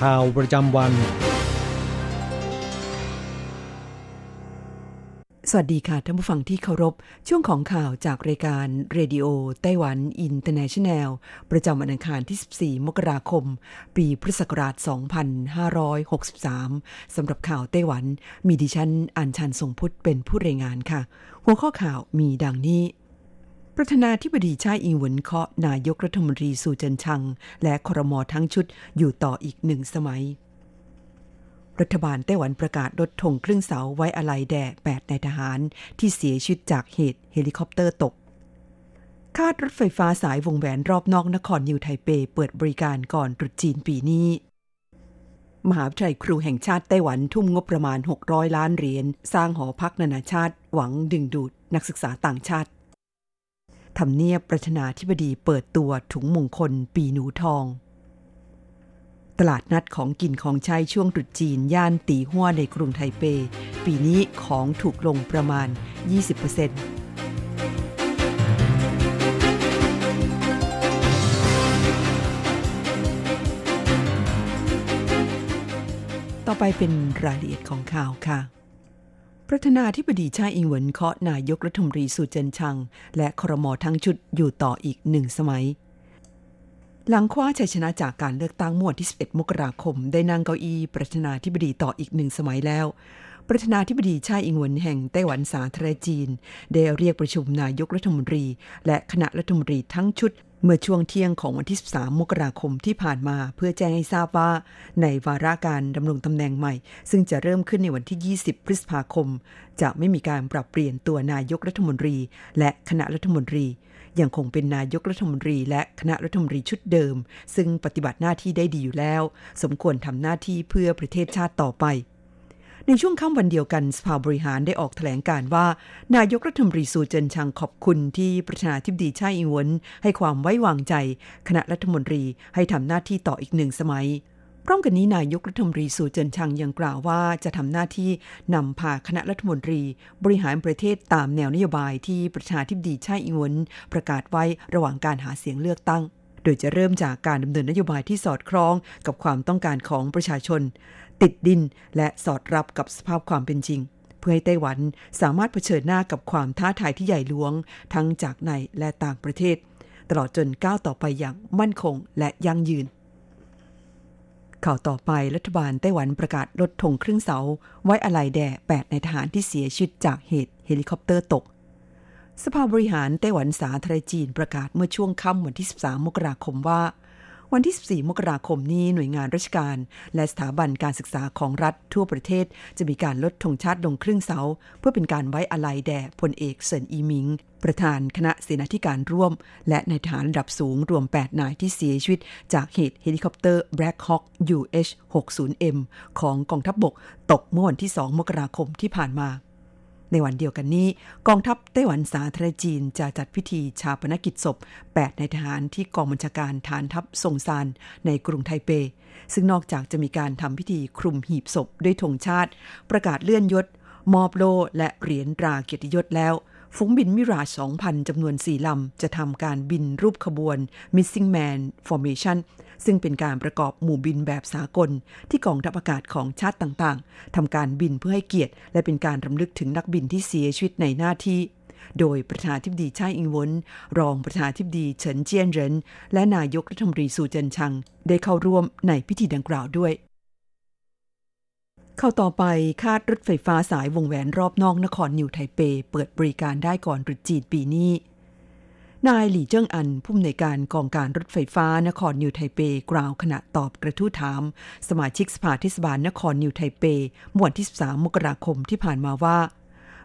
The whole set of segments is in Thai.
ข่าวประจำวัน สวัสดีค่ะท่านผู้ฟังที่เคารพ ช่วงของข่าวจากรายการ Radio Taiwan International ประจำวันอังคารที่ 14 มกราคม ปีพุทธศักราช 2563 สำหรับข่าวไต้หวัน มีดิฉันอัญชันทรงพุทธเป็นผู้รายงานค่ะ หัวข้อข่าวมีดังนี้ ประธานาธิบดีไช่อิงเหวินเคาะนายกรัฐมนตรีซูเจินชัง และครมทั้งชุดอยู่ต่ออีกหนึ่งสมัย รัฐบาลไต้หวันประกาศลดธงครึ่งเสาไว้อาลัยแด่8นายทหารที่เสียชีวิตจากเหตุเฮลิคอปเตอร์ตกคาดรถไฟฟ้าสายวงแหวนรอบนอกนครนิวไทเปเปิดบริการก่อนตรุษจีนปีนี้ มหาวิทยาลัยครูแห่งชาติไต้หวันทุ่มงบประมาณ 600 ล้านเหรียญสร้างหอพักนานาชาติ หวังดึงดูดนักศึกษาต่างชาติ ทำเนียบประธานาธิบดีเปิดตัวถุงมงคลปีหนูทอง ตลาดนัดของกินของใช้ช่วงตรุษจีน ย่านตีหัวในกรุงไทเป ปีนี้ของถูกลงประมาณ 20%ต่อไปเป็นรายละเอียดของข่าวค่ะ ประธานาธิบดีชาอิงเหวินเคาะนายกรัฐมนตรีสุเจินชัง และครมทั้งชุดอยู่ต่ออีกหนึ่งสมัย หลังคว้าชัยชนะจากการเลือกตั้งมวันที่ 11 มกราคม ได้นั่งเก้าอี้ประธานาธิบดีต่ออีกหนึ่งสมัยแล้ว ประธานาธิบดีชาอิงเหวินแห่งไต้หวันสาธารณจีน ได้เรียกประชุมนายกรัฐมนตรี และคณะรัฐมนตรีทั้งชุด เมื่อช่วงเที่ยงของวันที่ 13 มกราคมที่ผ่านมา เพื่อแจ้งให้ทราบว่า ในวาระการดำรงตำแหน่งใหม่ ซึ่งจะเริ่มขึ้นในวันที่ 20 พฤษภาคม จะไม่มีการปรับเปลี่ยนตัวนายกรัฐมนตรี และคณะรัฐมนตรี ยังคงเป็นนายกรัฐมนตรี และคณะรัฐมนตรีชุดเดิม ซึ่งปฏิบัติหน้าที่ได้ดีอยู่แล้ว สมควรทำหน้าที่เพื่อประเทศชาติต่อไป ในช่วงค่ำวันเดียวกันสภาบริหารได้ออกแถลงการว่า นายกรัฐมนตรีสูเจินชังขอบคุณที่ประธานาธิบดีชาอิงวนให้ความไว้วางใจ คณะรัฐมนตรีให้ทำหน้าที่ต่ออีกหนึ่งสมัยพร้อมกันนี้นายกรัฐมนตรีสูเจินชังยังกล่าวว่าจะทำหน้าที่นำพาคณะรัฐมนตรี บริหารประเทศตามแนวนโยบายที่ประธานาธิบดีชาอิงวนประกาศไว้ระหว่างการหาเสียงเลือกตั้ง โดยจะเริ่มจากการดำเนินนโยบายที่สอดคล้องกับความต้องการของประชาชน ติดดิน และสอดรับกับสภาพความเป็นจริง เพื่อให้ไต้หวันสามารถเผชิญหน้ากับความท้าทายที่ใหญ่หลวง ทั้งจากในและต่างประเทศ ตลอดจนก้าวต่อไปอย่างมั่นคงและยั่งยืน ข่าวต่อไปรัฐบาลไต้หวันประกาศลดธงครึ่งเสา ไว้อาลัยแด่8นายทหารที่เสียชีวิตจากเหตุเฮลิคอปเตอร์ตกสภาบริหารไต้หวันสาธารณรัฐจีนประกาศเมื่อช่วงค่ำวันที่ 13 มกราคมว่า วันที่ 14 มกราคมนี้หน่วยงานราชการ และสถาบันการศึกษาของรัฐทั่วประเทศ จะมีการลดธงชาติลงครึ่งเสา เพื่อเป็นการไว้อาลัยแด่พลเอกเซินอีมิง ประธานคณะเสนาธิการร่วม และนายทหารระดับสูงรวม 8 นายที่เสียชีวิต จากเหตุเฮลิคอปเตอร์ Black Hawk UH-60M ของกองทัพบกตกเมื่อวันที่ 2 มกราคมที่ผ่านมา ในวันเดียวกันนี้ กองทัพไต้หวันสาธารณรัฐจีนจะจัดพิธีฌาปนกิจศพ8นายทหารที่กองบัญชาการฐานทัพซงซานในกรุงไทเป ซึ่งนอกจากจะมีการทำพิธีคลุมหีบศพด้วยธงชาติ ประกาศเลื่อนยศ มอบโล่และเหรียญตราเกียรติยศแล้ว ฝูงบิน Mirage 2,000 จำนวน 4 ลำ จะทำการบินรูปขบวน Missing Man Formation ซึ่งเป็นการประกอบหมู่บินแบบสากล ที่กองทัพอากาศของชาติต่างๆ ทำการบินเพื่อให้เกียรติ และเป็นการรำลึกถึงนักบินที่เสียชีวิตในหน้าที่ โดยประธานาธิบดีไช่อิงเหวินรองประธานาธิบดีเฉินเจียนเหรินและนายกรัฐมนตรีซูเจินชัง ได้เข้าร่วมในพิธีดังกล่าวด้วย ข่าวต่อไปคาดรถไฟฟ้าสายวงแหวนรอบนอกนครนิวไทเป เปิดบริการได้ก่อนตรุษจีนปีนี้ นายหลี่เจิ้งอันผู้อำนวยการกองการรถไฟฟ้านครนิวไทเป กล่าวขณะตอบกระทู้ถาม สมาชิกสภาเทศบาลนครนิวไทเปเมื่อวันที่ 13 มกราคมที่ผ่านมาว่า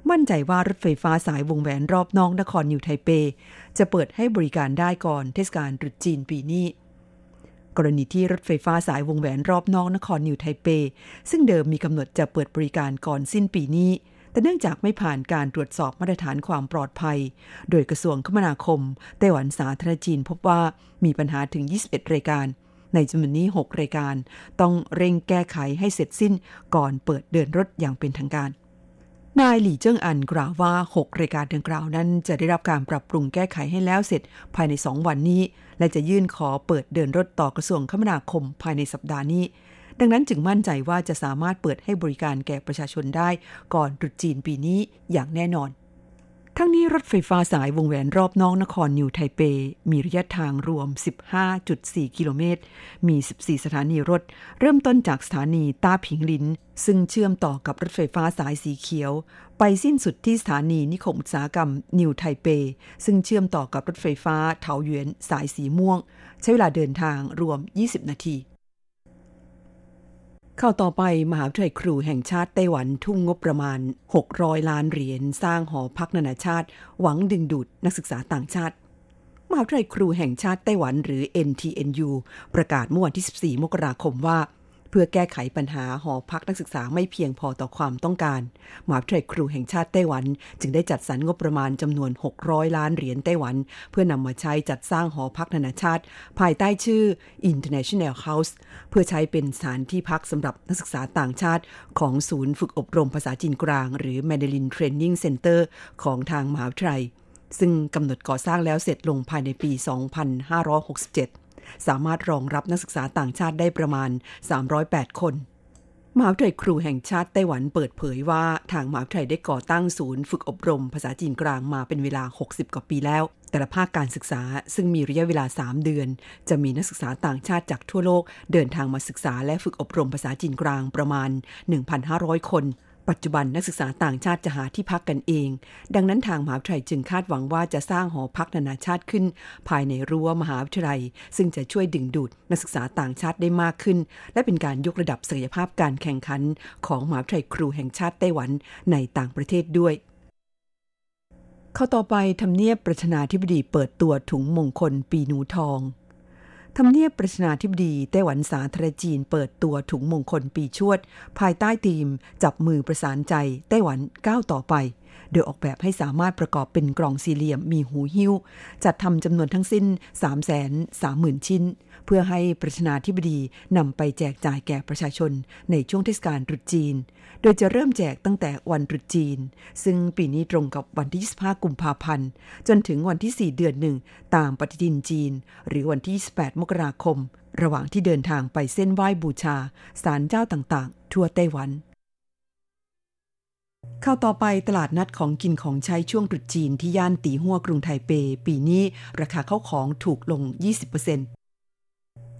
มั่นใจว่ารถไฟฟ้าสายวงแหวนรอบนอกนครนิวไทเป จะเปิดให้บริการได้ก่อนเทศกาลตรุษจีนปีนี้ กรณีที่รถไฟฟ้าสายวงแหวนรอบนอกนครนิวไทเป ซึ่งเดิมมีกำหนดจะเปิดบริการก่อนสิ้นปีนี้ แต่เนื่องจากไม่ผ่านการตรวจสอบมาตรฐานความปลอดภัย โดยกระทรวงคมนาคมไต้หวันสาธารณจีนพบว่ามีปัญหาถึง 21 รายการ ในจำนวนนี้ 6 รายการ ต้องเร่งแก้ไขให้เสร็จสิ้นก่อนเปิดเดินรถอย่างเป็นทางการ นายหลี่เจิ้งอันกล่าวว่า 6 รายการดังกล่าวนั้น จะได้รับการปรับปรุงแก้ไขให้แล้วเสร็จภายใน 2 วันนี้ และจะยื่นขอเปิดเดินรถต่อกระทรวงคมนาคมภายในสัปดาห์นี้ ดังนั้นจึงมั่นใจว่าจะสามารถเปิดให้บริการแก่ประชาชนได้ ก่อนตรุษจีนปีนี้อย่างแน่นอน ทั้งนี้รถไฟฟ้าสายวงแหวนรอบนอกนครนิวไทเป มีระยะทางรวม 15.4 กิโลเมตร มี 14 สถานีรถ เริ่มต้นจากสถานีต้าผิงลิน ซึ่งเชื่อมต่อกับรถไฟฟ้าสายสีเขียว ไปสิ้นสุดที่สถานีนิคมอุตสาหกรรมนิวไทเป ซึ่งเชื่อมต่อกับรถไฟฟ้าเถาหยวนสายสีม่วง ใช้เวลาเดินทางรวม 20 นาที เข้าต่อไปมหาวิทยาลัยครูแห่งชาติไต้หวันทุ่มงบประมาณ 600 ล้านเหรียญสร้างหอพักนานาชาติ หวังดึงดูดนักศึกษาต่างชาติมหาวิทยาลัยครูแห่งชาติไต้หวันหรือ NTNU ประกาศเมื่อวันที่ 14 มกราคมว่า พื่อแก้ไขปัญหาหอพักนักศึกษาไม่เพียงพอต่อความต้องการมหาวิทยาลัยครูแห่งชาติไต้หวัน จึงได้จัดสรรงบประมาณจำนวน 600 ล้านเหรียญไต้หวัน เพื่อนำมาใช้จัดสร้างหอพักนานาชาติ ภายใต้ชื่อ International House เพื่อใช้เป็นสถานที่พักสำหรับนักศึกษาต่างชาติ ของศูนย์ฝึกอบรมภาษาจีนกลาง หรือ Mandarin Training Center ของทางมหาวิทยาลัยซึ่งกำหนดก่อสร้างแล้วเสร็จลงภายในปี 2567 สามารถรองรับนักศึกษาต่างชาติได้ประมาณ 308 คนมหาวิทยาลัยครูแห่งชาติไต้หวันเปิดเผยว่าทางมหาวิทยาลัยได้ก่อตั้งศูนย์ฝึกอบรม ภาษาจีนกลางมาเป็นเวลา 60 กว่าปีแล้ว แต่ละภาคการศึกษาซึ่งมีระยะเวลา 3 เดือน จะมีนักศึกษาต่างชาติจากทั่วโลก เดินทางมาศึกษาและฝึกอบรมภาษาจีนกลางประมาณ 1,500 คน ปัจจุบันนักศึกษาต่างชาติจะหาที่พักกันเอง ดังนั้นทางมหาวิทยาลัยจึงคาดหวังว่าจะสร้างหอพักนานาชาติขึ้น ภายในรั้วมหาวิทยาลัย ซึ่งจะช่วยดึงดูดนักศึกษาต่างชาติได้มากขึ้น และเป็นการยกระดับศักยภาพการแข่งขัน ของมหาวิทยาลัยครูแห่งชาติไต้หวันในต่างประเทศด้วยเข้าต่อไปทำเนียบประธานาธิบดีเปิดตัวถุงมงคลปีหนูทอง ทำเนียบประธานาธิบดีไต้หวันสาธารณจีนเปิดตัวถุงมงคลปีชวด ภายใต้ธีม จับมือประสานใจไต้หวันก้าวต่อไป โดยออกแบบให้สามารถประกอบเป็นกล่องสี่เหลี่ยมมีหูหิ้ว จัดทำจำนวนทั้งสิ้น 3 3 0 0 0 0 ชิ้น เพื่อให้ประธานาธิบดีนำไปแจกจ่ายแก่ประชาชนในช่วงเทศกาลตรุษจีน โดยจะเริ่มแจกตั้งแต่วันตรุษจีน ซึ่งปีนี้ตรงกับวันที่ 25 กุมภาพันธ์ จนถึงวันที่ 4 เดือนหนึ่งตามปฏิทินจีน หรือวันที่ 28 มกราคม ระหว่างที่เดินทางไปเส้นไหว้บูชาศาลเจ้าต่างๆ ทั่วไต้หวันเข้าต่อไปตลาดนัดของกินของใช้ช่วงตรุษจีนที่ย่านตีหัวกรุงไทเป ปีนี้ราคาเข้าของถูกลง 20%เ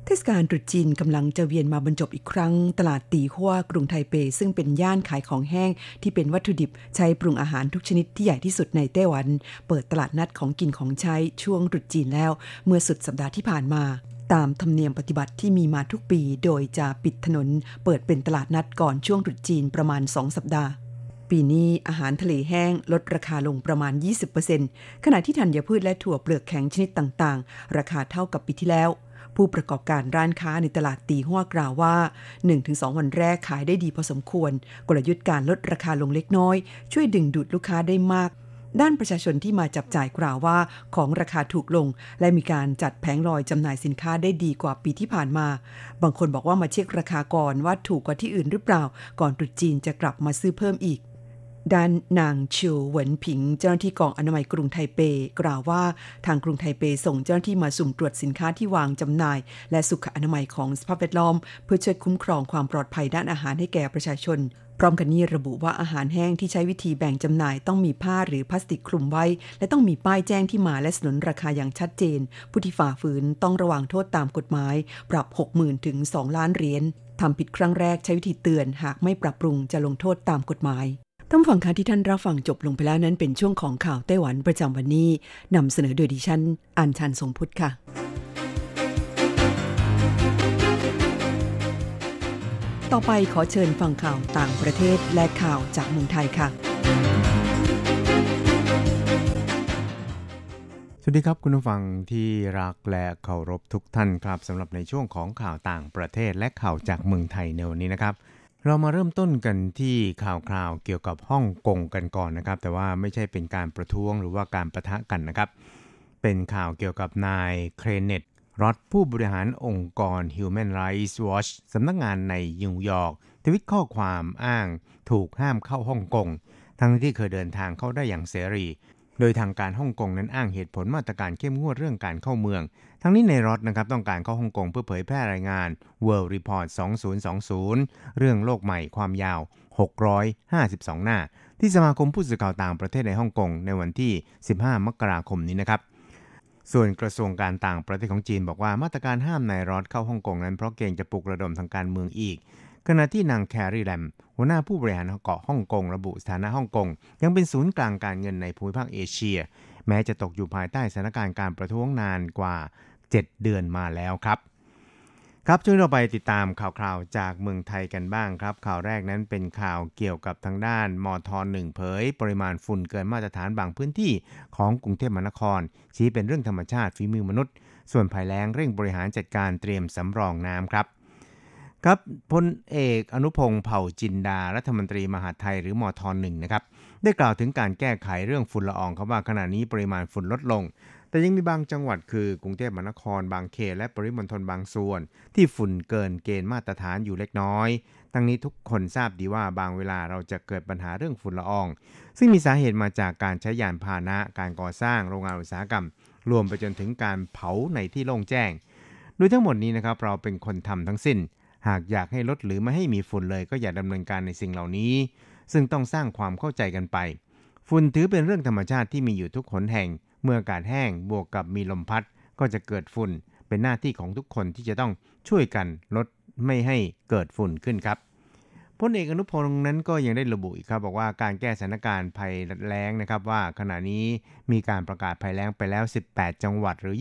เทศกาลตรุษจีนกำลังจะเวียนมาบรรจบอีกครั้ง ตลาดตีหัวกรุงไทเป ซึ่งเป็นย่านขายของแห้ง ที่เป็นวัตถุดิบใช้ปรุงอาหารทุกชนิดที่ใหญ่ที่สุดในไต้หวัน เปิดตลาดนัดของกินของใช้ช่วงตรุษจีนแล้ว เมื่อสุดสัปดาห์ที่ผ่านมา ตามธรรมเนียมปฏิบัติที่มีมาทุกปี โดยจะปิดถนน เปิดเป็นตลาดนัดก่อนช่วงตรุษจีนประมาณ 2 สัปดาห์ปีนี้อาหารทะเลแห้งลดราคาลงประมาณ 20%ขณะที่ธัญพืชและถั่วเปลือกแข็งชนิดต่างๆ ราคาเท่ากับปีที่แล้ว ผู้ประกอบการร้านค้าในตลาดตีหัวกล่าวว่า 1-2 วันแรกขายได้ดีพอสมควร กลยุทธ์การลดราคาลงเล็กน้อย ช่วยดึงดูดลูกค้าได้มากด้านประชาชนที่มาจับจ่ายกล่าวว่าของราคาถูกลง และมีการจัดแผงลอยจำหน่ายสินค้าได้ดีกว่าปีที่ผ่านมา บางคนบอกว่ามาเช็คราคาก่อนว่าถูกกว่าที่อื่นหรือเปล่า ก่อนตรุษจีนจะกลับมาซื้อเพิ่มอีก ด้านนางชิวเหวินผิง เจ้าหน้าที่กองอนามัยกรุงไทเป กล่าวว่าทางกรุงไทเปส่งเจ้าหน้าที่มาสุ่มตรวจสินค้าที่วางจำหน่าย และสุขอนามัยของสภาพแวดล้อม เพื่อช่วยคุ้มครองความปลอดภัยด้านอาหารให้แก่ประชาชน พร้อมกันนี้ระบุว่าอาหารแห้งที่ใช้วิธีแบ่งจำหน่าย ต้องมีผ้าหรือพลาสติกคลุมไว้ และต้องมีป้ายแจ้งที่มาและสนนราคาอย่างชัดเจน ผู้ที่ฝ่าฝืนต้องระวังโทษตามกฎหมาย ปรับ 60,000ถึง2ล้านเหรียญทำผิดครั้งแรกใช้วิธีเตือน หากไม่ปรับปรุงจะลงโทษตามกฎหมาย ท่านฟังค่ะที่ท่านรับฟังจบลงไปแล้วนั้นเป็นช่วงของข่าวไต้หวันประจำวันนี้นำเสนอโดยดิฉันอัญชันทรงพุทธค่ะ ต่อไปขอเชิญฟังข่าวต่างประเทศและข่าวจากเมืองไทยค่ะ สวัสดีครับคุณผู้ฟังที่รักและเคารพทุกท่านครับสำหรับในช่วงของข่าวต่างประเทศและข่าวจากเมืองไทยในวันนี้นะครับ เรามาเริ่มต้นกันที่ข่าวคราวเกี่ยวกับฮ่องกงกันก่อนนะครับ แต่ว่าไม่ใช่เป็นการประท้วงหรือว่าการประทะกันนะครับ เป็นข่าวเกี่ยวกับนายเครเนตรอดผู้บริหารองค์กร Human Rights Watch สำนักงานในนิวยอร์กทวิตข้อความอ้างถูกห้ามเข้าฮ่องกง ทั้งที่เคยเดินทางเข้าได้อย่างเสรี โดยทางการฮ่องกงนั้นอ้างเหตุผลมาตรการเข้มงวดเรื่องการเข้าเมือง ทั้งนี้ในรถนะครับต้องการเข้าฮ่องกงเพื่อเผยแพร่รายงาน World Report 2020 เรื่องโลกใหม่ความยาว 652 หน้า ที่สมาคมผู้สื่อข่าวต่างประเทศในฮ่องกงในวันที่ 15 มกราคมนี้นะครับส่วนกระทรวงการต่างประเทศของจีนบอกว่ามาตรการห้ามนายรอดเข้าฮ่องกงนั้นเพราะเกรงจะปลุกระดมทางการเมืองอีก ขณะที่นางแครีแลมหัวหน้าผู้บริหารเกาะฮ่องกงระบุสถานะฮ่องกงยังเป็นศูนย์กลางการเงินในภูมิภาคเอเชีย แม้จะตกอยู่ภายใต้สถานการณ์การประท้วงนานกว่า 7 เดือนมาแล้วครับ ครับช่วยเราไปติดตามข่าวคราวจากเมืองไทยกันบ้างครับ ข่าวแรกนั้นเป็นข่าวเกี่ยวกับทางด้านมทหนึ่งเผย ปริมาณฝุ่นเกินมาตรฐานบางพื้นที่ของกรุงเทพมหานคร ชี้เป็นเรื่องธรรมชาติฝีมือมนุษย์ ส่วนภัยแล้งเร่งบริหารจัดการเตรียมสำรองน้ำครับครับพลเอกอนุพงศ์เผ่าจินดา รัฐมนตรีมหาดไทยหรือมทหนึ่งนะครับ ได้กล่าวถึงการแก้ไขเรื่องฝุ่นละอองครับว่าขณะนี้ปริมาณฝุ่นลดลงแต่ยังมีบางจังหวัดคือกรุงเทพมหานคร บางเขตและปริมณฑลบางส่วน ที่ฝุ่นเกินเกณฑ์มาตรฐานอยู่เล็กน้อย ทั้งนี้ทุกคนทราบดีว่าบางเวลาเราจะเกิดปัญหาเรื่องฝุ่นละออง ซึ่งมีสาเหตุมาจากการใช้ยานพาหนะ การก่อสร้างโรงงานอุตสาหกรรม รวมไปจนถึงการเผาในที่โล่งแจ้งโดยทั้งหมดนี้นะครับเราเป็นคนทำทั้งสิ้น หากอยากให้ลดหรือไม่ให้มีฝุ่นเลยก็อย่าดำเนินการในสิ่งเหล่านี้ ซึ่งต้องสร้างความเข้าใจกันไป ฝุ่นถือเป็นเรื่องธรรมชาติที่มีอยู่ทุกหนแห่ง เมื่ออากาศแห้งบวกกับมีลมพัดก็จะเกิดฝุ่น เป็นหน้าที่ของทุกคนที่จะต้องช่วยกันลดไม่ให้เกิดฝุ่นขึ้นครับพลเอกอนุพงศ์นั้นก็ยังได้ระบุอีกครับบอกว่าการแก้สถานการณ์ภัยแล้งนะครับว่าขณะนี้มีการประกาศภัยแล้งไปแล้ว 18 จังหวัดหรือ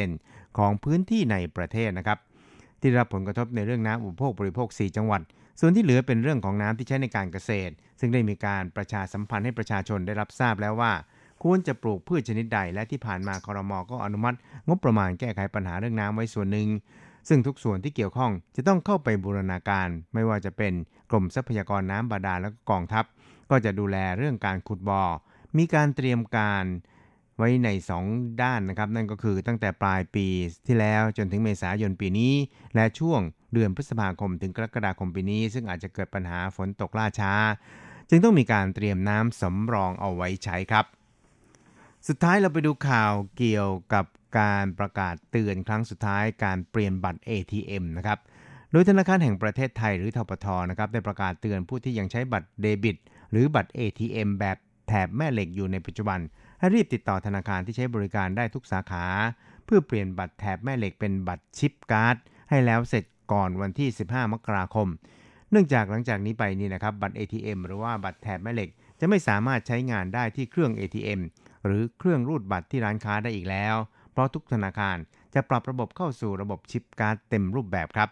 20%ของพื้นที่ในประเทศนะครับ ที่รับผลกระทบในเรื่องน้ำอุปโภคบริโภค 4 จังหวัด ส่วนที่เหลือเป็นเรื่องของน้ำที่ใช้ในการเกษตร ซึ่งได้มีการประชาสัมพันธ์ให้ประชาชนได้รับทราบแล้วว่า ควรจะปลูกพืชชนิดใด และที่ผ่านมาคอรมอก็อนุมัติ งบประมาณแก้ไขปัญหาเรื่องน้ำไว้ส่วนหนึ่ง ซึ่งทุกส่วนที่เกี่ยวข้องจะต้องเข้าไปบูรณาการ ไม่ว่าจะเป็นกรมทรัพยากรน้ำบาดาลและก็กองทัพ ก็จะดูแลเรื่องการขุดบ่อ มีการเตรียมการไว้ใน 2 ด้านนะครับ นั่นก็คือตั้งแต่ปลายปีที่แล้วจนถึงเมษายนปีนี้ และช่วงเดือนพฤษภาคมถึงกรกฎาคมปีนี้ ซึ่งอาจจะเกิดปัญหาฝนตกล่าช้า จึงต้องมีการเตรียมน้ำสำรองเอาไว้ใช้ครับ สุดท้ายเราไปดูข่าวเกี่ยวกับการประกาศเตือนครั้งสุดท้ายการเปลี่ยนบัตร ATM นะครับ โดยธนาคารแห่งประเทศไทยหรือทปทนะครับได้ประกาศเตือนผู้ที่ยังใช้บัตรเดบิต หรือบัตร ATM แบบแถบแม่เหล็กอยู่ในปัจจุบัน ให้รีบติดต่อธนาคารที่ใช้บริการได้ทุกสาขา เพื่อเปลี่ยนบัตรแถบแม่เหล็กเป็นบัตรชิปการ์ด ให้แล้วเสร็จก่อนวันที่ 15 มกราคม เนื่องจากหลังจากนี้ไปนี่นะครับบัตร ATM หรือว่าบัตรแถบแม่เหล็ก จะไม่สามารถใช้งานได้ที่เครื่อง ATM หรือเครื่องรูดบัตรที่ร้านค้าได้อีกแล้ว เพราะทุกธนาคารจะปรับระบบเข้าสู่ระบบชิปการ์ดเต็มรูปแบบครับ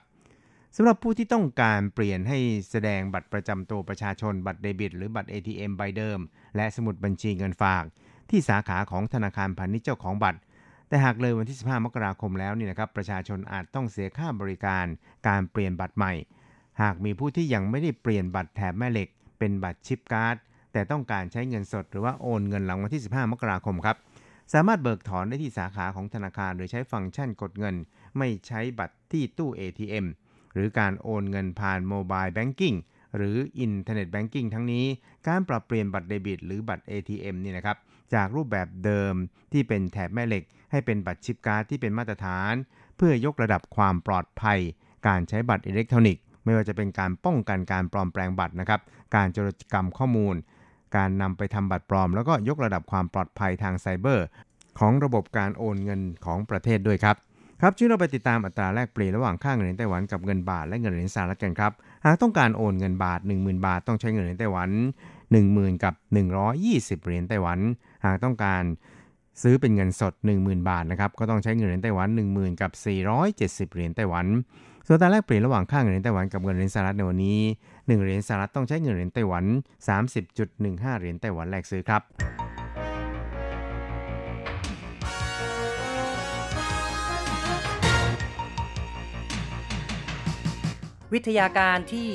สำหรับผู้ที่ต้องการเปลี่ยนให้แสดงบัตรประจำตัวประชาชนบัตรเดบิต หรือบัตร ATM ใบเดิม และสมุดบัญชีเงินฝาก ที่สาขาของธนาคารพาณิชย์เจ้าของบัตร แต่หากเลยวันที่ 15 มกราคมแล้วนี่นะครับประชาชนอาจต้องเสียค่าบริการการเปลี่ยนบัตรใหม่ หากมีผู้ที่ยังไม่ได้เปลี่ยนบัตรแถบแม่เหล็ก เป็นบัตร chip card แต่ต้องการใช้เงินสดหรือว่าโอนเงินหลังวันที่ 15 มกราคมครับ สามารถเบิกถอนได้ที่สาขาของธนาคาร โดยใช้ฟังก์ชันกดเงิน ไม่ใช้บัตรที่ตู้ ATM หรือการโอนเงินผ่าน Mobile Banking หรือ Internet Banking ทั้งนี้ การปรับเปลี่ยนบัตรเดบิต หรือบัตร ATM นี่นะครับ จากรูปแบบเดิมที่เป็นแถบแม่เหล็ก ให้เป็นบัตร chip card ที่เป็นมาตรฐาน เพื่อยกระดับความปลอดภัย การใช้บัตรอิเล็กทรอนิกส์ ไม่ว่าจะเป็นการป้องกันการปลอมแปลงบัตรนะครับ การโจรกรรมข้อมูล การนำไปทำบัตรปลอม แล้วก็ยกระดับความปลอดภัยทางไซเบอร์ ของระบบการโอนเงินของประเทศด้วยครับครับช่วยเราไปติดตามอัตราแลกเปลี่ยนระหว่างค่าเงินเหรียญไต้หวันกับเงินบาทและเงินเหรียญสหรัฐกันครับ หากต้องการโอนเงินบาท 10,000 บาทต้องใช้เงินเหรียญไต้หวัน 10,000 กับ 120 เหรียญไต้หวัน หากต้องการซื้อเป็นเงินสด 10,000 บาทนะครับก็ต้องใช้เงินเหรียญไต้หวัน 10,000 กับ 470 เหรียญไต้หวัน ส่วนตาแลกเปลี่ยนระหว่างค่าเงินเหรียญไต้หวันกับเงินเหรียญสหรัฐในวันนี้ 1 เหรียญสหรัฐต้องใช้เงินเหรียญไต้หวัน 30.15 เหรียญไต้หวันแลกซื้อครับวิทยาการที่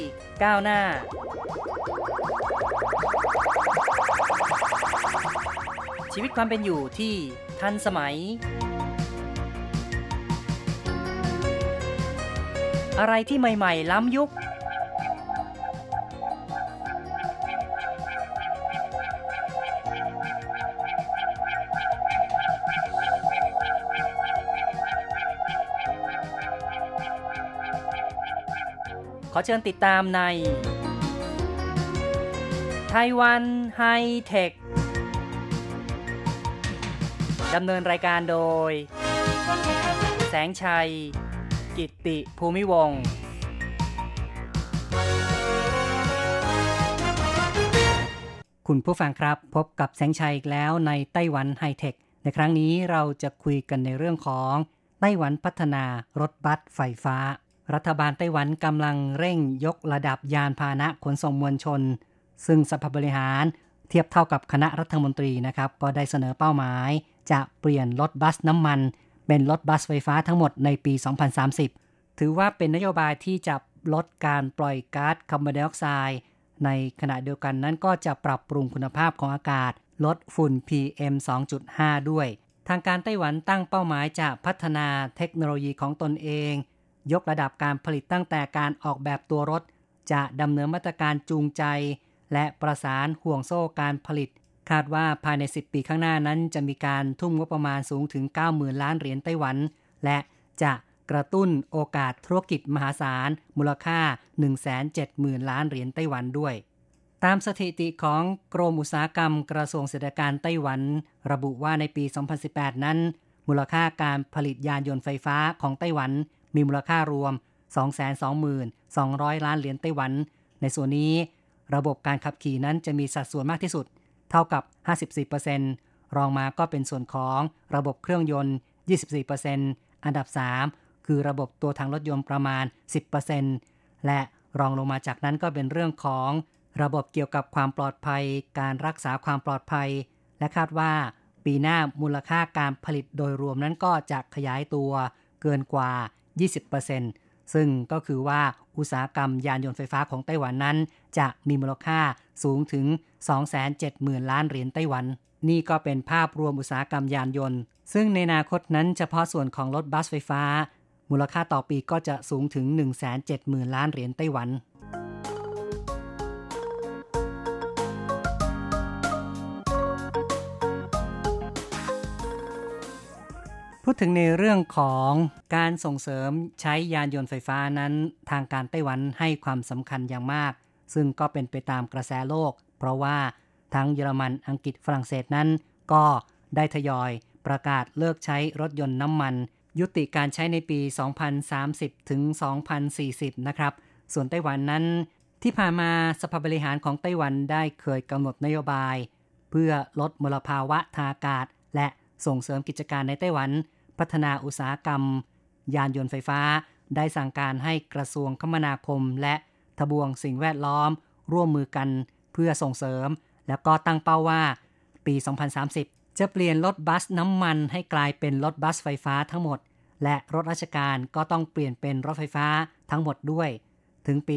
ก้าวหน้า ชีวิตความเป็นอยู่ที่ทันสมัย อะไรที่ใหม่ ๆ ล้ำยุค ขอเชิญติดตามในไต้หวันไฮเทคดำเนินรายการโดย แสงชัย กิตติภูมิวงศ์คุณผู้ฟังครับ พบกับแสงชัยอีกแล้วในไต้หวันไฮเทค ในครั้งนี้เราจะคุยกันในเรื่องของ ไต้หวันพัฒนารถบัสไฟฟ้า รัฐบาลไต้หวันกำลังเร่งยกระดับยานพาหนะขนส่งมวลชน ซึ่งสภาบริหารเทียบเท่ากับคณะรัฐมนตรีนะครับ ก็ได้เสนอเป้าหมาย จะเปลี่ยนรถบัสน้ำมัน เป็นรถบัสไฟฟ้าทั้งหมดในปี 2030 ถือว่าเป็นนโยบายที่จะลดการปล่อยก๊าซคาร์บอนไดออกไซด์ในขณะเดียวกันนั้นก็จะปรับปรุงคุณภาพของอากาศ ลดฝุ่น PM 2.5 ด้วย ทางการไต้หวันตั้งเป้าหมายจะพัฒนาเทคโนโลยีของตนเอง ยกระดับการผลิตตั้งแต่การออกแบบตัวรถ จะดำเนินมาตรการจูงใจ และประสานห่วงโซ่การผลิต คาดว่าภายใน 10 ปีข้างหน้านั้นจะมีการทุ่มงบประมาณสูงถึง 90,000 ล้านเหรียญไต้หวัน และจะกระตุ้นโอกาสธุรกิจมหาศาล มูลค่า 170,000 ล้านเหรียญไต้หวันด้วย ตามสถิติของกรมอุตสาหกรรมกระทรวงเศรษฐการไต้หวัน ระบุว่าในปี 2018 นั้น มูลค่าการผลิตยานยนต์ไฟฟ้าของไต้หวัน มีมูลค่ารวม 222,200 ล้านเหรียญไต้หวัน ในส่วนนี้ ระบบการขับขี่นั้นจะมีสัดส่วนมากที่สุด เท่ากับ 54%รองมาก็เป็นส่วนของระบบเครื่องยนต์ 24%อันดับ 3 คือระบบตัวทางรถยนต์ประมาณ 10%และรองลงมาจากนั้นก็เป็นเรื่องของระบบเกี่ยวกับความปลอดภัย การรักษาความปลอดภัย และคาดว่าปีหน้ามูลค่าการผลิตโดยรวมนั้นก็จะขยายตัวเกินกว่า 20%ซึ่งก็คือว่าอุตสาหกรรมยานยนต์ไฟฟ้าของไต้หวันนั้น จะมีมูลค่าสูงถึง 270,000 ล้านเหรียญไต้หวัน นี่ก็เป็นภาพรวมอุตสาหกรรมยานยนต์ ซึ่งในอนาคตนั้นเฉพาะส่วนของรถบัสไฟฟ้า มูลค่าต่อปีก็จะสูงถึง 170,000 ล้านเหรียญไต้หวันพูดถึงในเรื่องของการส่งเสริมใช้ยานยนต์ไฟฟ้านั้น ทางการไต้หวันให้ความสำคัญอย่างมาก ซึ่งก็เป็นไปตามกระแสโลก เพราะว่าทั้งเยอรมันอังกฤษฝรั่งเศสนั้น ก็ได้ทยอยประกาศเลิกใช้รถยนต์น้ำมัน ยุติการใช้ในปี 2030 ถึง 2040 นะครับ ส่วนไต้หวันนั้น ที่ผ่านมาสภาบริหารของไต้หวันได้เคยกำหนดนโยบาย เพื่อลดมลภาวะทางอากาศ และส่งเสริมกิจการในไต้หวัน พัฒนาอุตสาหกรรม ยานยนต์ไฟฟ้า ได้สั่งการให้กระทรวงคมนาคม และทบวงสิ่งแวดล้อม ร่วมมือกัน เพื่อส่งเสริม แล้วก็ตั้งเป้าว่า ปี 2030 จะเปลี่ยนรถบัสน้ำมันให้กลายเป็นรถบัสไฟฟ้าทั้งหมด และรถราชการก็ต้องเปลี่ยนเป็นรถไฟฟ้าทั้งหมดด้วย ถึงปี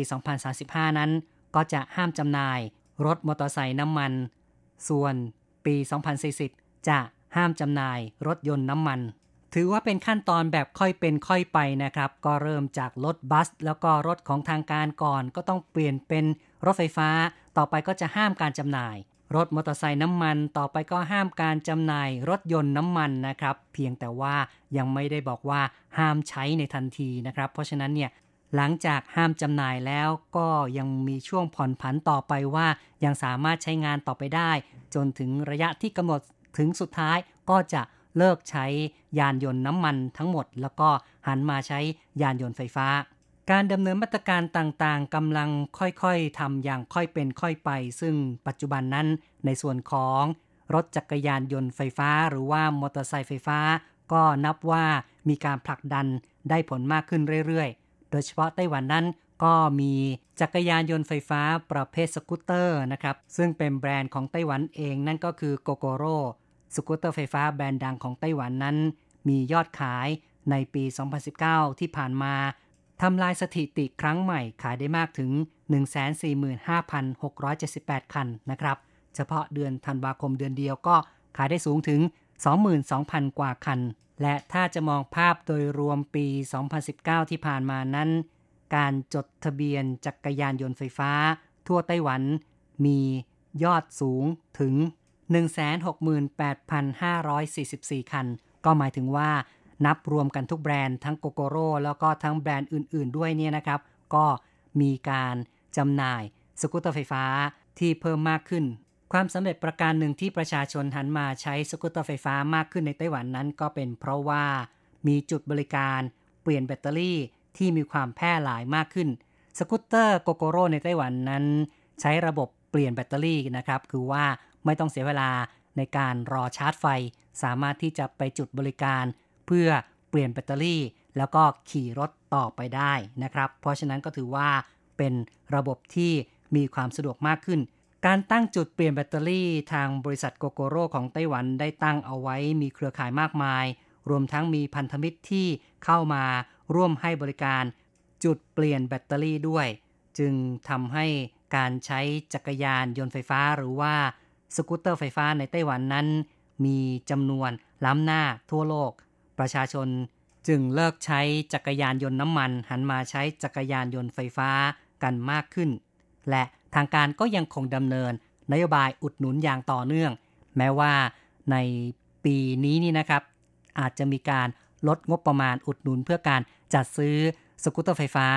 2035 นั้น ก็จะห้ามจำหน่าย รถมอเตอร์ไซค์น้ำมัน ส่วนปี 2040 จะห้ามจำหน่ายรถยนต์น้ำมัน ถือว่าเป็นขั้นตอนแบบค่อยเป็นค่อยไปนะครับ ก็เริ่มจากรถบัส แล้วก็รถของทางการก่อน ก็ต้องเปลี่ยนเป็นรถไฟฟ้า ต่อไปก็จะห้ามการจำหน่าย รถมอเตอร์ไซค์น้ำมัน ต่อไปก็ห้ามการจำหน่าย รถยนต์น้ำมันนะครับ เพียงแต่ว่ายังไม่ได้บอกว่าห้ามใช้ในทันทีนะครับ เพราะฉะนั้นเนี่ยหลังจากห้ามจำหน่ายแล้วก็ยังมีช่วงผ่อนผันต่อไปว่า ยังสามารถใช้งานต่อไปได้ จนถึงระยะที่กำหนดถึงสุดท้ายก็จะเลิกใช้ยานยนต์น้ำมันทั้งหมด แล้วก็หันมาใช้ยานยนต์ไฟฟ้า การดำเนินมาตรการต่างๆกำลังค่อยๆทำอย่างค่อยเป็นค่อยไป ซึ่งปัจจุบันนั้นในส่วนของรถจักรยานยนต์ไฟฟ้า หรือว่ามอเตอร์ไซค์ไฟฟ้า ก็นับว่ามีการผลักดันได้ผลมากขึ้นเรื่อยๆ โดยเฉพาะไต้หวันนั้นก็มีจักรยานยนต์ไฟฟ้าประเภทสกูตเตอร์นะครับ ซึ่งเป็นแบรนด์ของไต้หวันเองนั่นก็คือ Gogoro สกูตเตอร์ไฟฟ้าแบรนด์ดังของไต้หวันนั้น มียอดขายในปี 2019 ที่ผ่านมา ทำลายสถิติครั้งใหม่ขายได้มากถึง 145,678 คันนะครับ เฉพาะเดือนธันวาคมเดือนเดียวก็ขายได้สูงถึง 22,000 กว่าคัน และถ้าจะมองภาพโดยรวมปี 2019 ที่ผ่านมานั้น การจดทะเบียนจักรยานยนต์ไฟฟ้า ทั่วไต้หวันมียอดสูงถึง 168,544 คัน ก็หมายถึงว่า นับรวมกันทุกแบรนด์ทั้ง Gogoro แล้วก็ทั้งแบรนด์อื่น ๆ ด้วยเนี่ยนะครับ ก็มีการจำหน่ายสกูตเตอร์ไฟฟ้าที่เพิ่มมากขึ้น ความสำเร็จประการหนึ่งที่ประชาชนหันมาใช้สกูตเตอร์ไฟฟ้ามากขึ้นในไต้หวันนั้น ก็เป็นเพราะว่ามีจุดบริการเปลี่ยนแบตเตอรี่ที่มีความแพร่หลายมากขึ้น สกูตเตอร์ Gogoro ในไต้หวันนั้น ใช้ระบบเปลี่ยนแบตเตอรี่นะครับ คือว่าไม่ต้องเสียเวลาในการรอชาร์จไฟ สามารถที่จะไปจุดบริการ เพื่อเปลี่ยนแบตเตอรี่ แล้วก็ขี่รถต่อไปได้นะครับ เพราะฉะนั้นก็ถือว่าเป็นระบบที่มีความสะดวกมากขึ้น การตั้งจุดเปลี่ยนแบตเตอรี่ทางบริษัทโกโกโร่ของไต้หวันได้ตั้งเอาไว้มีเครือข่ายมากมาย รวมทั้งมีพันธมิตรที่เข้ามาร่วมให้บริการจุดเปลี่ยนแบตเตอรี่ด้วย จึงทำให้การใช้จักรยานยนต์ไฟฟ้าหรือว่าสกูตเตอร์ไฟฟ้าในไต้หวันนั้น มีจำนวนล้ำหน้าทั่วโลก ประชาชนจึงเลิกใช้จักรยานยนต์น้ำมัน หันมาใช้จักรยานยนต์ไฟฟ้ากันมากขึ้น และทางการก็ยังคงดำเนิน นโยบายอุดหนุนอย่างต่อเนื่อง แม้ว่าในปีนี้นี่นะครับ อาจจะมีการลดงบประมาณอุดหนุนเพื่อการจัดซื้อสกูตเตอร์ไฟฟ้า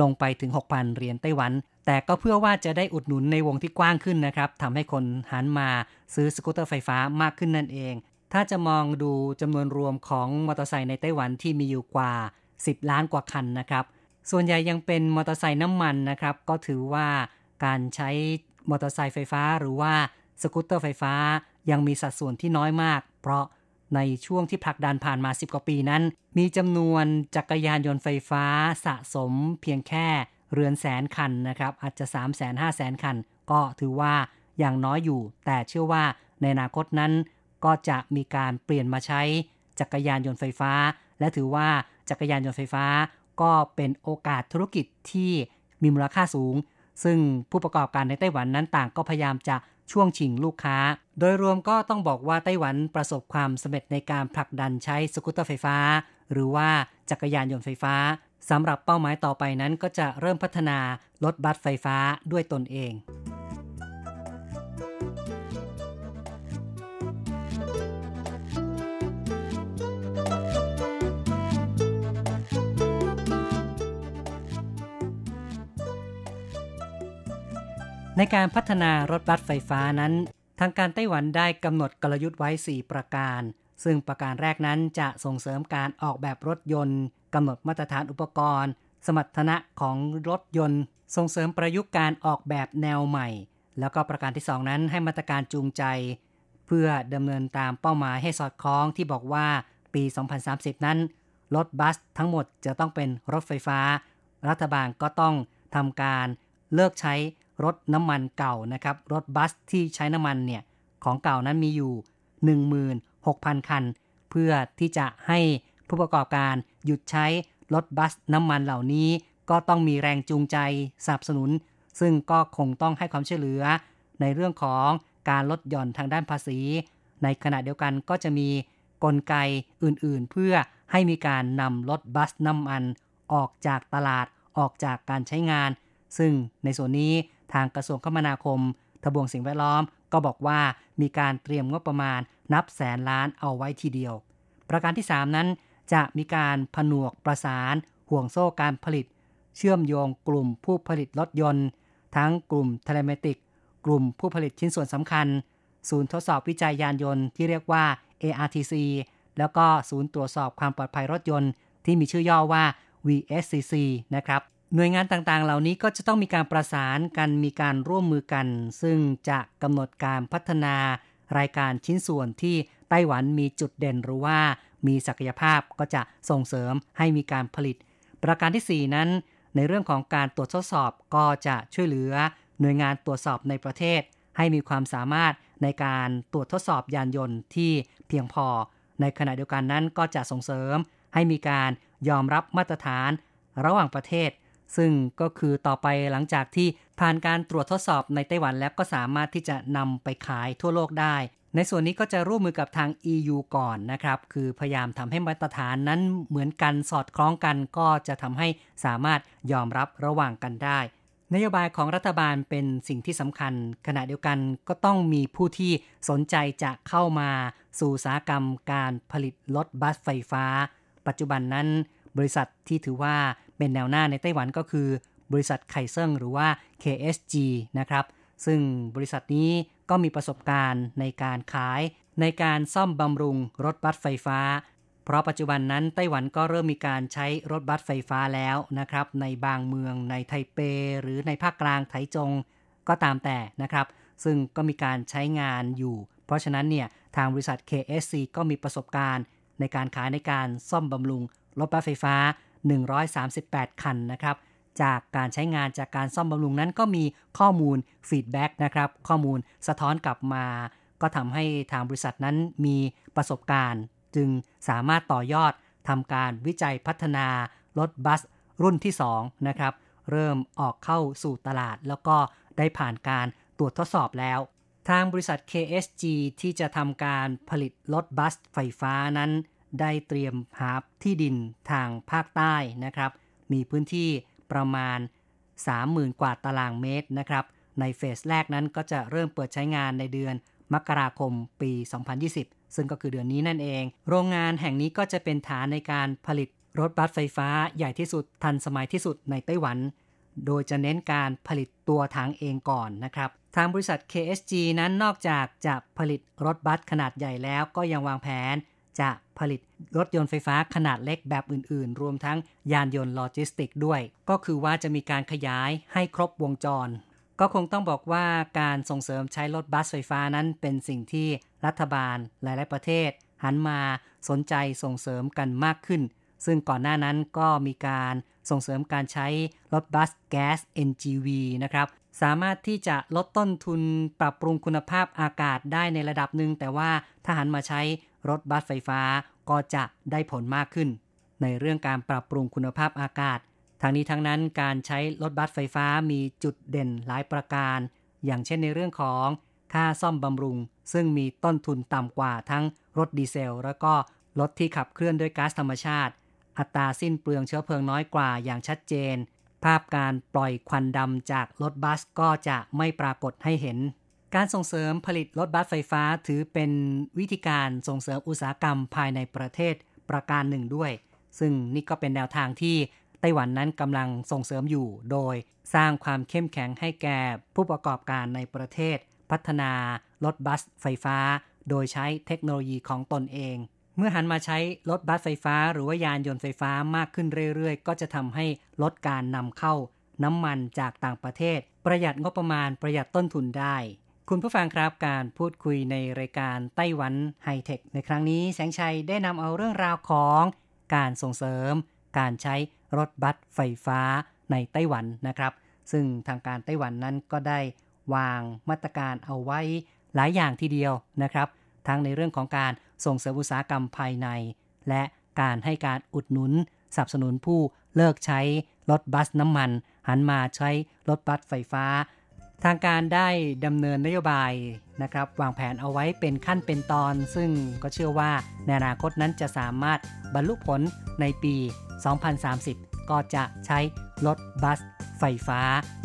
ลงไปถึง 6,000 เหรียญไต้หวัน แต่ก็เพื่อว่าจะได้อุดหนุนในวงที่กว้างขึ้นนะครับทำให้คนหันมาซื้อสกูตเตอร์ไฟฟ้ามากขึ้นนั่นเอง ถ้าจะมองดูจำนวนรวมของมอเตอร์ไซค์ในไต้หวันที่มีอยู่กว่า 10 ล้านกว่าคันนะครับ ส่วนใหญ่ยังเป็นมอเตอร์ไซค์น้ำมันนะครับ ก็ถือว่าการใช้มอเตอร์ไซค์ไฟฟ้าหรือว่าสกูตเตอร์ไฟฟ้ายังมีสัดส่วนที่น้อยมาก เพราะในช่วงที่ผลักดันผ่านมา 10 กว่าปีนั้น มีจำนวนจักรยานยนต์ไฟฟ้าสะสมเพียงแค่เรือนแสนคันนะครับ อาจจะ 3 0 0 0 0 0 5 0 0 0 0 คัน ก็ถือว่าอย่างน้อยอยู่ แต่เชื่อว่าในอนาคตนั้น ก็จะมีการเปลี่ยนมาใช้จักรยานยนต์ไฟฟ้า และถือว่าจักรยานยนต์ไฟฟ้า ก็เป็นโอกาสธุรกิจที่มีมูลค่าสูง ซึ่งผู้ประกอบการในไต้หวันนั้นต่างก็พยายามจะช่วงชิงลูกค้า โดยรวมก็ต้องบอกว่าไต้หวันประสบความสำเร็จในการผลักดันใช้สกูตเตอร์ไฟฟ้า หรือว่าจักรยานยนต์ไฟฟ้าสำหรับเป้าหมายต่อไปนั้นก็จะเริ่มพัฒนา รถบัสไฟฟ้าด้วยตนเอง ในการพัฒนารถบัสไฟฟ้านั้น ทางการไต้หวันได้กำหนดกลยุทธ์ไว้ 4 ประการ ซึ่งประการแรกนั้นจะส่งเสริมการออกแบบรถยนต์กำหนดมาตรฐานอุปกรณ์ สมรรถนะของรถยนต์ ส่งเสริมประยุกต์การออกแบบแนวใหม่ แล้วก็ประการที่ 2 นั้นให้มาตรการจูงใจ เพื่อดำเนินตามเป้าหมายให้สอดคล้องที่บอกว่าปี 2030 นั้น รถบัสทั้งหมดจะต้องเป็นรถไฟฟ้า รัฐบาลก็ต้องทำการเลิกใช้ รถน้ำมันเก่านะครับ รถบัสที่ใช้น้ำมันเนี่ยของเก่านั้นมีอยู่ 16,000 คัน เพื่อที่จะให้ผู้ประกอบการหยุดใช้รถบัสน้ำมันเหล่านี้ก็ต้องมีแรงจูงใจสนับสนุน ซึ่งก็คงต้องให้ความช่วยเหลือ ในเรื่องของการลดหย่อนทางด้านภาษี ในขณะเดียวกันก็จะมีกลไกอื่นๆ เพื่อให้มีการนำรถบัสน้ำมัน ออกจากตลาดออกจากการใช้งาน ซึ่งในส่วนนี้ ทางกระทรวงคมนาคม ทบวงสิ่งแวดล้อม ก็บอกว่ามีการเตรียมงบประมาณนับแสนล้านเอาไว้ทีเดียว ประการที่ 3 นั้น จะมีการผนวกประสาน ห่วงโซ่การผลิต เชื่อมโยงกลุ่มผู้ผลิตรถยนต์ ทั้งกลุ่มเทเลเมติก กลุ่มผู้ผลิตชิ้นส่วนสำคัญ ศูนย์ทดสอบวิจัยยานยนต์ที่เรียกว่า ARTC แล้วก็ศูนย์ตรวจสอบความปลอดภัยรถยนต์ ที่มีชื่อย่อว่า VSCC นะครับ หน่วยงานต่างๆ เหล่านี้ก็จะต้องมีการประสานกันมีการร่วมมือกัน ซึ่งจะกำหนดการพัฒนารายการชิ้นส่วนที่ไต้หวันมีจุดเด่นหรือว่ามีศักยภาพก็จะส่งเสริมให้มีการผลิต ประการที่ 4 นั้น ในเรื่องของการตรวจทดสอบก็จะช่วยเหลือ หน่วยงานตรวจสอบในประเทศ ให้มีความสามารถในการตรวจทดสอบยานยนต์ที่เพียงพอ ในขณะเดียวกันนั้นก็จะส่งเสริม ให้มีการยอมรับมาตรฐาน ระหว่างประเทศ ซึ่งก็คือต่อไปหลังจากที่ผ่านการตรวจทดสอบในไต้หวันแล้วก็สามารถที่จะนำไปขายทั่วโลกได้ ในส่วนนี้ก็จะร่วมมือกับทาง EU ก่อนนะครับ คือพยายามทำให้มาตรฐานนั้นเหมือนกันสอดคล้องกันก็จะทำให้สามารถยอมรับระหว่างกันได้ นโยบายของรัฐบาลเป็นสิ่งที่สำคัญ ขณะเดียวกันก็ต้องมีผู้ที่สนใจจะเข้ามาสู่อุตสาหกรรมการผลิตรถบัสไฟฟ้า ปัจจุบันนั้น บริษัทที่ถือว่า เป็นแนวหน้าในไต้หวันก็คือบริษัทไคเซิงหรือว่า KSG นะครับ ซึ่งบริษัทนี้ก็มีประสบการณ์ในการขาย ในการซ่อมบำรุงรถบัสไฟฟ้า เพราะปัจจุบันนั้นไต้หวันก็เริ่มมีการใช้รถบัสไฟฟ้าแล้วนะครับ ในบางเมืองในไทเป หรือในภาคกลางไถจงก็ตามแต่นะครับ ซึ่งก็มีการใช้งานอยู่ เพราะฉะนั้นเนี่ยทางบริษัท KSC ก็มีประสบการณ์ในการขายในการซ่อมบำรุงรถบัสไฟฟ้า 138 คันนะครับ จากการใช้งานจากการซ่อมบำรุงนั้นก็มีข้อมูล feedback นะครับ ข้อมูลสะท้อนกลับมา ก็ทำให้ทางบริษัทนั้นมีประสบการณ์ จึงสามารถต่อยอดทำการวิจัยพัฒนารถบัสรุ่นที่ 2 นะครับ เริ่มออกเข้าสู่ตลาด แล้วก็ได้ผ่านการตรวจทดสอบแล้ว ทางบริษัท KSG ที่จะทำการผลิตรถบัสไฟฟ้านั้น ได้เตรียมหาที่ดินทางภาคใต้นะครับ มีพื้นที่ประมาณ 30,000 กว่าตารางเมตรนะครับ ใน phase แรกนั้นก็จะเริ่มเปิดใช้งานในเดือนมกราคมปี 2020 ซึ่งก็คือเดือนนี้นั่นเอง โรงงานแห่งนี้ก็จะเป็นฐานในการผลิตรถบัสไฟฟ้าใหญ่ที่สุดทันสมัยที่สุดในไต้หวัน โดยจะเน้นการผลิตตัวถังเองก่อนนะครับ ทางบริษัท KSG นั้นนอกจากจะผลิตรถบัสขนาดใหญ่แล้วก็ยังวางแผน จะผลิตรถยนต์ไฟฟ้าขนาดเล็กแบบอื่น ๆ รวมทั้งยานยนต์โลจิสติกด้วย ก็คือว่าจะมีการขยายให้ครบวงจร ก็คงต้องบอกว่าการส่งเสริมใช้รถบัสไฟฟ้านั้นเป็นสิ่งที่รัฐบาลหลาย ๆ ประเทศ หันมาสนใจส่งเสริมกันมากขึ้น ซึ่งก่อนหน้านั้นก็มีการส่งเสริมการใช้รถบัสแก๊ส NGV นะครับสามารถที่จะลดต้นทุนปรับปรุงคุณภาพอากาศได้ในระดับหนึ่งแต่ว่าถ้าหันมาใช้ รถบัสไฟฟ้าก็จะได้ผลมากขึ้น ในเรื่องการปรับปรุงคุณภาพอากาศทางนี้ทั้งนั้นการใช้รถบัสไฟฟ้ามีจุดเด่นหลายประการ อย่างเช่นในเรื่องของค่าซ่อมบำรุง ซึ่งมีต้นทุนต่ำกว่าทั้งรถดีเซล แล้วก็รถที่ขับเคลื่อนด้วยก๊าซธรรมชาติ อัตราสิ้นเปลืองเชื้อเพลิงน้อยกว่าอย่างชัดเจน ภาพการปล่อยควันดำจากรถบัสก็จะไม่ปรากฏให้เห็น การส่งเสริมผลิตรถบัสไฟฟ้าถือเป็นวิธีการส่งเสริมอุตสาหกรรมภายในประเทศประการหนึ่งด้วย ซึ่งนี่ก็เป็นแนวทางที่ไต้หวันนั้นกำลังส่งเสริมอยู่ โดยสร้างความเข้มแข็งให้แก่ผู้ประกอบการในประเทศ พัฒนารถบัสไฟฟ้า โดยใช้เทคโนโลยีของตนเอง เมื่อหันมาใช้รถบัสไฟฟ้า หรือว่ายานยนต์ไฟฟ้ามากขึ้นเรื่อยๆ ก็จะทำให้ลดการนำเข้า น้ำมันจากต่างประเทศ ประหยัดงบประมาณประหยัดต้นทุนได้ คุณผู้ฟังครับการพูดคุยในรายการไต้หวันไฮเทคในครั้งนี้แสงชัยได้นำเอาเรื่องราวของการส่งเสริม การใช้รถบัสไฟฟ้าในไต้หวันนะครับ ซึ่งทางการไต้หวันนั้นก็ได้วางมาตรการเอาไว้หลายอย่างทีเดียวนะครับ ทั้งในเรื่องของการส่งเสริมอุตสาหกรรมภายใน และการให้การอุดหนุนสนับสนุนผู้เลิกใช้รถบัสน้ำมัน หันมาใช้รถบัสไฟฟ้า ทางการได้ดำเนินนโยบายนะครับวางแผนเอาไว้เป็นขั้นเป็นตอน ซึ่งก็เชื่อว่าในอนาคตนั้นจะสามารถบรรลุผลในปี 2030 ก็จะใช้รถบัสไฟฟ้า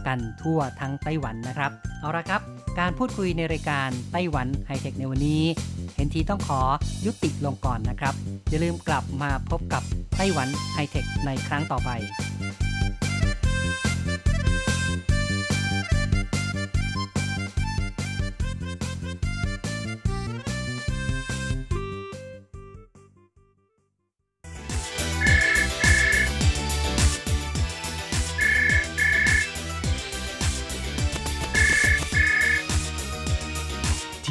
กันทั่วทั้งไต้หวันนะครับ เอาละครับ การพูดคุยในรายการไต้หวันไฮเทคในวันนี้ เห็นทีต้องขอยุติลงก่อนนะครับ อย่าลืมกลับมาพบกับไต้หวันไฮเทคในครั้งต่อไป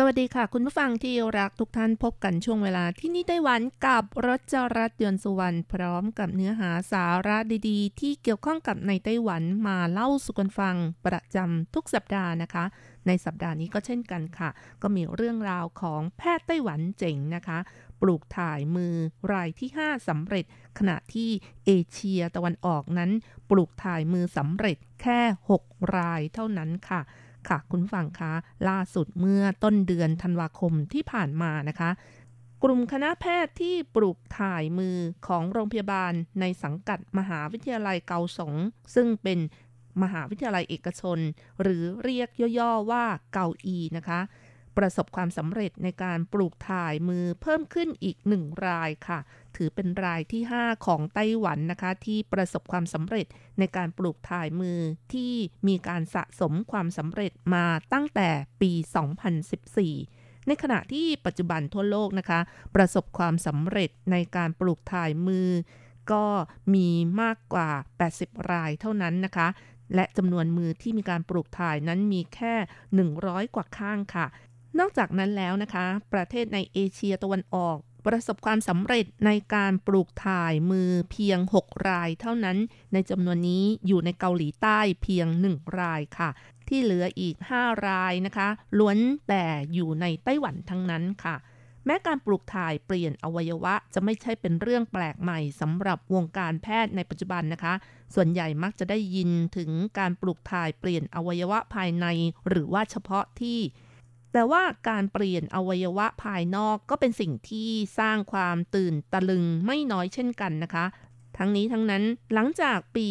สวัสดีค่ะ คุณผู้ฟังที่รักทุกท่านพบกันช่วงเวลาที่นี่ไต้หวันกับรถจรัสยนสุวรรณพร้อมกับเนื้อหาสาระดีๆ ที่เกี่ยวข้องกับในไต้หวันมาเล่าสู่กันฟังประจำทุกสัปดาห์นะคะ ในสัปดาห์นี้ก็เช่นกันค่ะ ก็มีเรื่องราวของแพทย์ไต้หวันเจ๋งนะคะ ปลูกถ่ายมือรายที่ 5สำเร็จ ขณะที่เอเชียตะวันออกนั้น ปลูกถ่ายมือสำเร็จแค่ 6 รายเท่านั้นค่ะ ค่ะ คุณฟังคะ ล่าสุดเมื่อต้นเดือนธันวาคมที่ผ่านมานะคะ กลุ่มคณะแพทย์ที่ปลูกถ่ายมือของโรงพยาบาลในสังกัดมหาวิทยาลัยเกาสง ซึ่งเป็นมหาวิทยาลัยเอกชน หรือเรียกย่อๆว่าเกาอีนะคะ ประสบความสำเร็จในการปลูกถ่ายมือเพิ่มขึ้นอีกหนึ่งรายค่ะ ถือเป็นรายที่ 5 ของไต้หวันนะคะ ที่ประสบความสำเร็จในการปลูกถ่ายมือที่มีการสะสมความสำเร็จมาตั้งแต่ปี 2014ในขณะที่ปัจจุบันทั่วโลกนะคะ ประสบความสำเร็จในการปลูกถ่ายมือ ก็มีมากกว่า 80 รายเท่านั้นนะคะ และจำนวนมือที่มีการปลูกถ่ายนั้นมีแค่ 100 กว่าข้างค่ะ นอกจากนั้นแล้วนะคะ ประเทศในเอเชียตะวันออก ประสบความสำเร็จในการปลูกถ่ายมือเพียง 6 รายเท่านั้น ในจำนวนนี้อยู่ในเกาหลีใต้เพียง 1 รายค่ะ ที่เหลืออีก 5 รายนะคะ ล้วนแต่อยู่ในไต้หวันทั้งนั้นค่ะแม้การปลูกถ่ายเปลี่ยนอวัยวะจะไม่ใช่เป็นเรื่องแปลกใหม่สำหรับวงการแพทย์ในปัจจุบันนะคะ ส่วนใหญ่มักจะได้ยินถึงการปลูกถ่ายเปลี่ยนอวัยวะภายใน หรือว่าเฉพาะที่ แต่ว่าการเปลี่ยนอวัยวะภายนอกก็เป็นสิ่งที่สร้างความตื่นตะลึงไม่น้อยเช่นกันนะคะ ทั้งนี้ทั้งนั้นหลังจากปี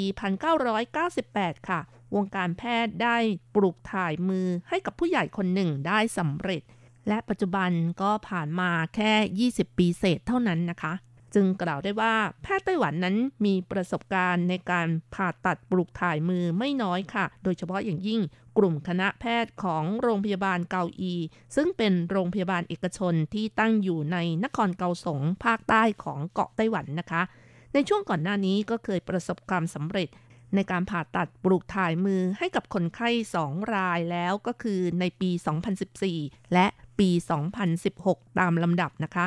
1998 ค่ะ วงการแพทย์ได้ปลูกถ่ายมือให้กับผู้ใหญ่คนหนึ่งได้สำเร็จ และปัจจุบันก็ผ่านมาแค่ 20 ปีเศษเท่านั้นนะคะ จึงกล่าวได้ว่าแพทย์ไต้หวันนั้นมีประสบการณ์ในการผ่าตัดปลูกถ่ายมือไม่น้อยค่ะ โดยเฉพาะอย่างยิ่ง กลุ่มคณะแพทย์ของโรงพยาบาลเกาอี ซึ่งเป็นโรงพยาบาลเอกชนที่ตั้งอยู่ในนครเกาสงภาคใต้ของเกาะไต้หวันนะคะ ในช่วงก่อนหน้านี้ก็เคยประสบความสำเร็จในการผ่าตัดปลูกถ่ายมือให้กับคนไข้ 2 รายแล้วก็คือในปี 2014 และปี 2016 ตามลำดับนะคะ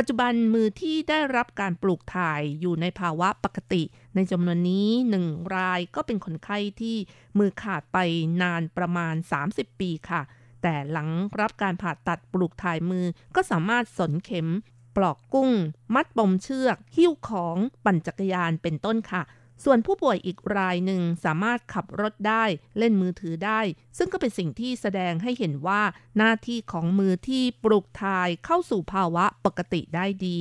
ปัจจุบันมือที่ได้รับการปลูกถ่ายอยู่ในภาวะปกติ ในจำนวนนี้หนึ่งรายก็เป็นคนไข้ที่มือขาดไปนานประมาณ 30 ปีค่ะ แต่หลังรับการผ่าตัดปลูกถ่ายมือก็สามารถสนเข็ม ปลอกกุ้ง มัดปมเชือก หิ้วของ ปั่นจักรยานเป็นต้นค่ะ ส่วนผู้ป่วยอีกรายหนึ่งสามารถขับรถได้เล่นมือถือได้ ซึ่งก็เป็นสิ่งที่แสดงให้เห็นว่าหน้าที่ของมือที่ปลุกทายเข้าสู่ภาวะปกติได้ดี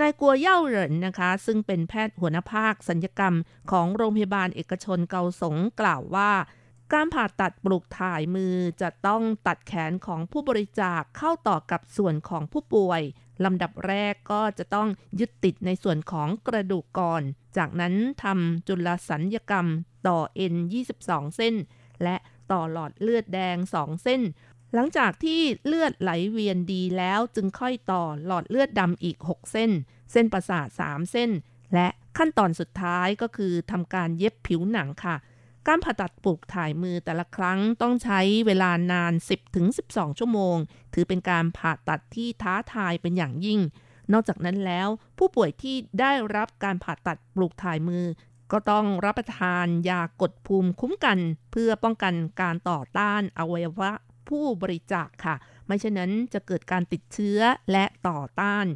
นายกัวเย่าเหรินนะคะ ซึ่งเป็นแพทย์หัวหน้าภาคสัญญกรรมของโรงพยาบาลเอกชนเกาสงกล่าวว่า การผ่าตัดปลูกถ่ายมือจะต้องตัดแขนของผู้บริจาคเข้าต่อกับส่วนของผู้ป่วย ลำดับแรกก็จะต้องยึดติดในส่วนของกระดูกก่อน จากนั้นทำจุลสัญญกรรมต่อเอ็น22 เส้น และต่อหลอดเลือดแดง 2 เส้น หลังจากที่เลือดไหลเวียนดีแล้วจึงค่อยต่อหลอดเลือดดำอีก 6 เส้น เส้นประสาท 3 เส้น และขั้นตอนสุดท้ายก็คือทำการเย็บผิวหนังค่ะ การผ่าตัดปลูกถ่ายมือแต่ละครั้งต้องใช้เวลานาน 10-12 ชั่วโมง ถือเป็นการผ่าตัดที่ท้าทายเป็นอย่างยิ่ง นอกจากนั้นแล้ว ผู้ป่วยที่ได้รับการผ่าตัดปลูกถ่ายมือ ก็ต้องรับประทานยากดภูมิคุ้มกัน เพื่อป้องกันการต่อต้านอวัยวะผู้บริจาคค่ะ ไม่เช่นนั้นจะเกิดการติดเชื้อและต่อต้าน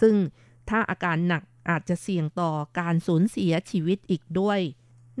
ซึ่งถ้าอาการหนักอาจจะเสี่ยงต่อการสูญเสียชีวิตอีกด้วย